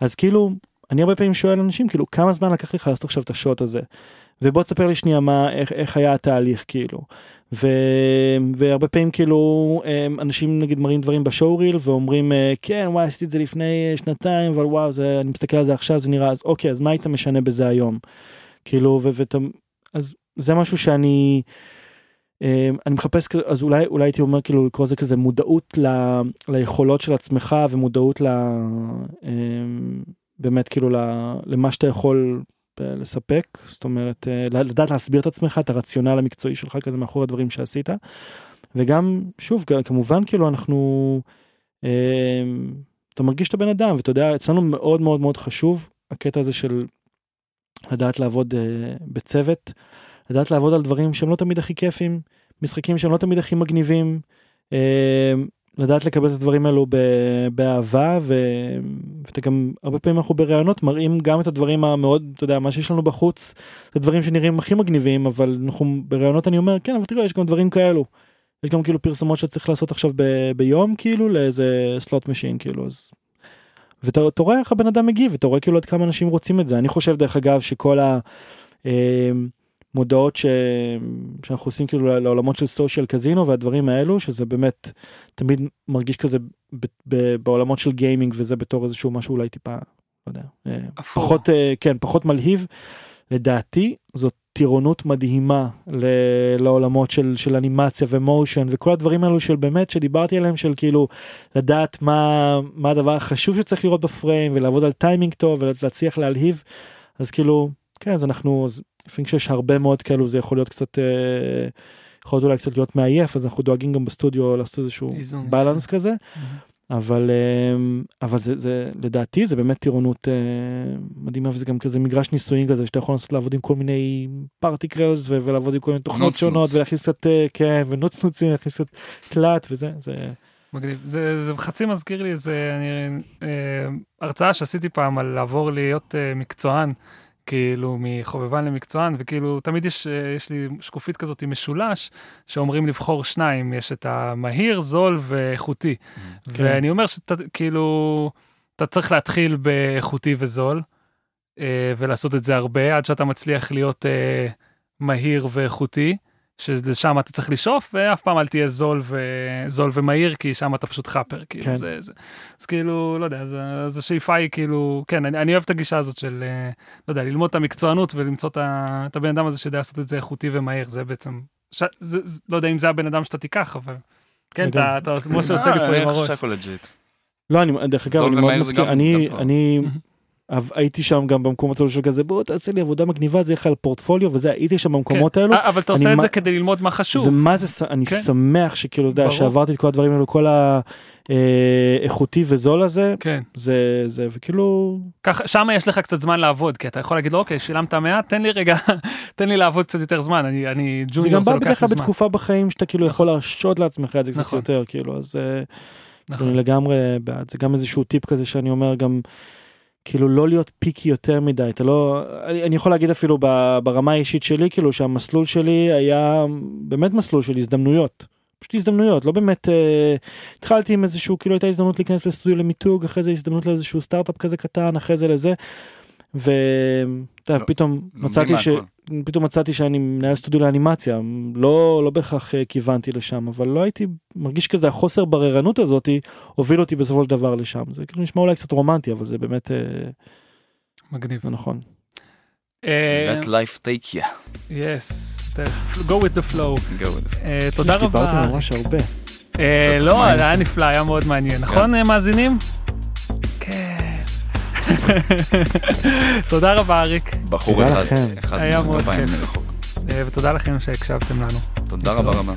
אז כאילו אני הרבה פעמים שואל אנשים כאילו כמה זמן לקח לך לעשות עכשיו את השוט הזה. ובוא תספר לי שנייה מה איך, איך היה התהליך כאילו ו, והרבה פעמים כאילו אנשים נגיד מראים דברים בשואו ריל ואומרים אה, כן וואי עשיתי את זה לפני שנתיים אבל וואו זה אני מסתכל על זה עכשיו זה נראה אז אוקיי אז מה היית משנה בזה היום כאילו ואתה אז זה משהו שאני. אני מחפש אז אולי אולי הייתי אומר כאילו לקרוא לזה כזה מודעות ל, ליכולות של עצמך ומודעות ל, באמת כאילו למה שאתה יכול לספק זאת אומרת אה, לדעת להסביר את עצמך את הרציונל המקצועי שלך כזה מאחורי הדברים שעשית. וגם שוב כמובן כאילו אנחנו אה, אתה מרגיש את הבן אדם ואתה יודע אצלנו מאוד מאוד מאוד חשוב הקטע הזה של לדעת לעבוד אה, בצוות לדעת לעבוד על דברים שהם לא תמיד הכי כיפים משחקים שהם לא תמיד הכי מגניבים. לדעת לקבל את הדברים האלו באהבה ו... ואתה גם הרבה פעמים אנחנו בראיונות מראים גם את הדברים המאוד אתה יודע מה שיש לנו בחוץ זה דברים שנראים הכי מגניבים אבל אנחנו בראיונות אני אומר כן אבל תראה יש גם דברים כאלו. יש גם כאילו פרסומות שצריך לעשות עכשיו ב... ביום כאילו לאיזה slot machine כאילו אז. ואתה רואה איך הבן אדם מגיב אתה רואה כאילו עד כמה אנשים רוצים את זה אני חושב דרך אגב שכל ה... מודעות ש... שאנחנו עושים כאילו לעולמות של social casino והדברים האלו שזה באמת תמיד מרגיש כזה ב... ב... בעולמות של gaming וזה בתור איזשהו משהו אולי טיפה לא יודע, אה, פחות אה, כן פחות מלהיב. לדעתי זאת טירונות מדהימה ל... לעולמות של של אנימציה ו motion וכל הדברים האלו של באמת שדיברתי עליהם של כאילו לדעת מה מה הדבר החשוב שצריך לראות ב frame ולעבוד על טיימינג טוב ולהצליח להלהיב. אז כאילו כן אז אנחנו לפעמים כשיש הרבה מאוד כאלו זה יכול להיות קצת אה, יכול להיות אולי קצת להיות מעייף אז אנחנו דואגים גם בסטודיו לעשות איזשהו בלנס כזה. Mm-hmm. אבל אמ, אבל זה, זה לדעתי זה באמת טירונות אה, מדהימה וזה גם כזה מגרש ניסויים כזה שאתה יכול לעשות לעבוד עם כל מיני פרטיקלס ולעבוד עם כל מיני תוכנות שונות ולהכניס קצת אה, כן ונוצנוצים להכניס קצת תלת וזה זה. מגניב זה, זה חצי מזכיר לי איזה אני, אה, הרצאה שעשיתי פעם על לעבור להיות אה, מקצוען כאילו מחובבן למקצוען וכאילו תמיד יש אה, יש לי שקופית כזאת עם משולש שאומרים לבחור שניים יש את המהיר זול ואיכותי mm, כן. ואני אומר שאתה כאילו אתה צריך להתחיל באיכותי וזול אה, ולעשות את זה הרבה עד שאתה מצליח להיות אה, מהיר ואיכותי. שלשם אתה צריך לשאוף ואף פעם אל תהיה זול וזול ומהיר כי שם אתה פשוט חאפר כאילו כן. זה, זה אז כאילו לא יודע אז, אז השאיפה היא כאילו כן אני, אני אוהב את הגישה הזאת של אה, לא יודע ללמוד את המקצוענות ולמצוא את, את הבן אדם הזה שיודע לעשות את זה איכותי ומהיר זה בעצם ש, זה, זה, לא יודע אם זה הבן אדם שאתה תיקח אבל כן אתה, אתה כמו שעושה לפעמים הראש. לא אני דרך אגב אני מאוד מסכים אני אני. הייתי שם גם במקומות האלו של כזה בוא תעשה לי עבודה מגניבה זה יהיה לך על פורטפוליו וזה הייתי שם במקומות כן. האלו. אבל אתה עושה את זה כדי ללמוד מה חשוב. ומה זה אני כן. שמח שכאילו יודע שעברתי את כל הדברים האלו כל האיכותי וזול הזה כן זה זה וכאילו ככה שם יש לך קצת זמן לעבוד כי אתה יכול להגיד לו אוקיי שילמת מעט תן לי רגע תן לי לעבוד קצת יותר זמן אני אני ג'וניור זה גם בא בדרך כלל בתקופה בחיים שאתה כאילו יכול להרשות לעצמך את זה קצת נכון. יותר כאילו אז נכון. אני לגמרי בעד זה גם איזשהו טיפ כזה שאני אומר גם. כאילו לא להיות פיקי יותר מדי אתה לא אני, אני יכול להגיד אפילו ברמה האישית שלי כאילו שהמסלול שלי היה באמת מסלול של הזדמנויות. פשוט הזדמנויות לא באמת אה, התחלתי עם איזשהו כאילו הייתה הזדמנות להיכנס לסטודיו למיתוג אחרי זה הזדמנות לאיזשהו סטארט-אפ כזה קטן אחרי זה לזה ופתאום לא, מצאתי ש... פתאום מצאתי שאני מנהל סטודיו לאנימציה לא לא בהכרח אה, כיוונתי לשם אבל לא הייתי מרגיש כזה החוסר בררנות הזאתי הוביל אותי בסופו של דבר לשם זה כאילו נשמע אולי קצת רומנטי אבל זה באמת אה, מגניב נכון. Let life take you. Yes, go with the flow. Go with the flow. תודה רבה. דיברתי ממש הרבה. לא, היה נפלא, היה מאוד מעניין, נכון כן. מאזינים? תודה רבה אריק. בחור אחד, היה מאוד כיף. ותודה לכם שהקשבתם לנו. תודה רבה רבה.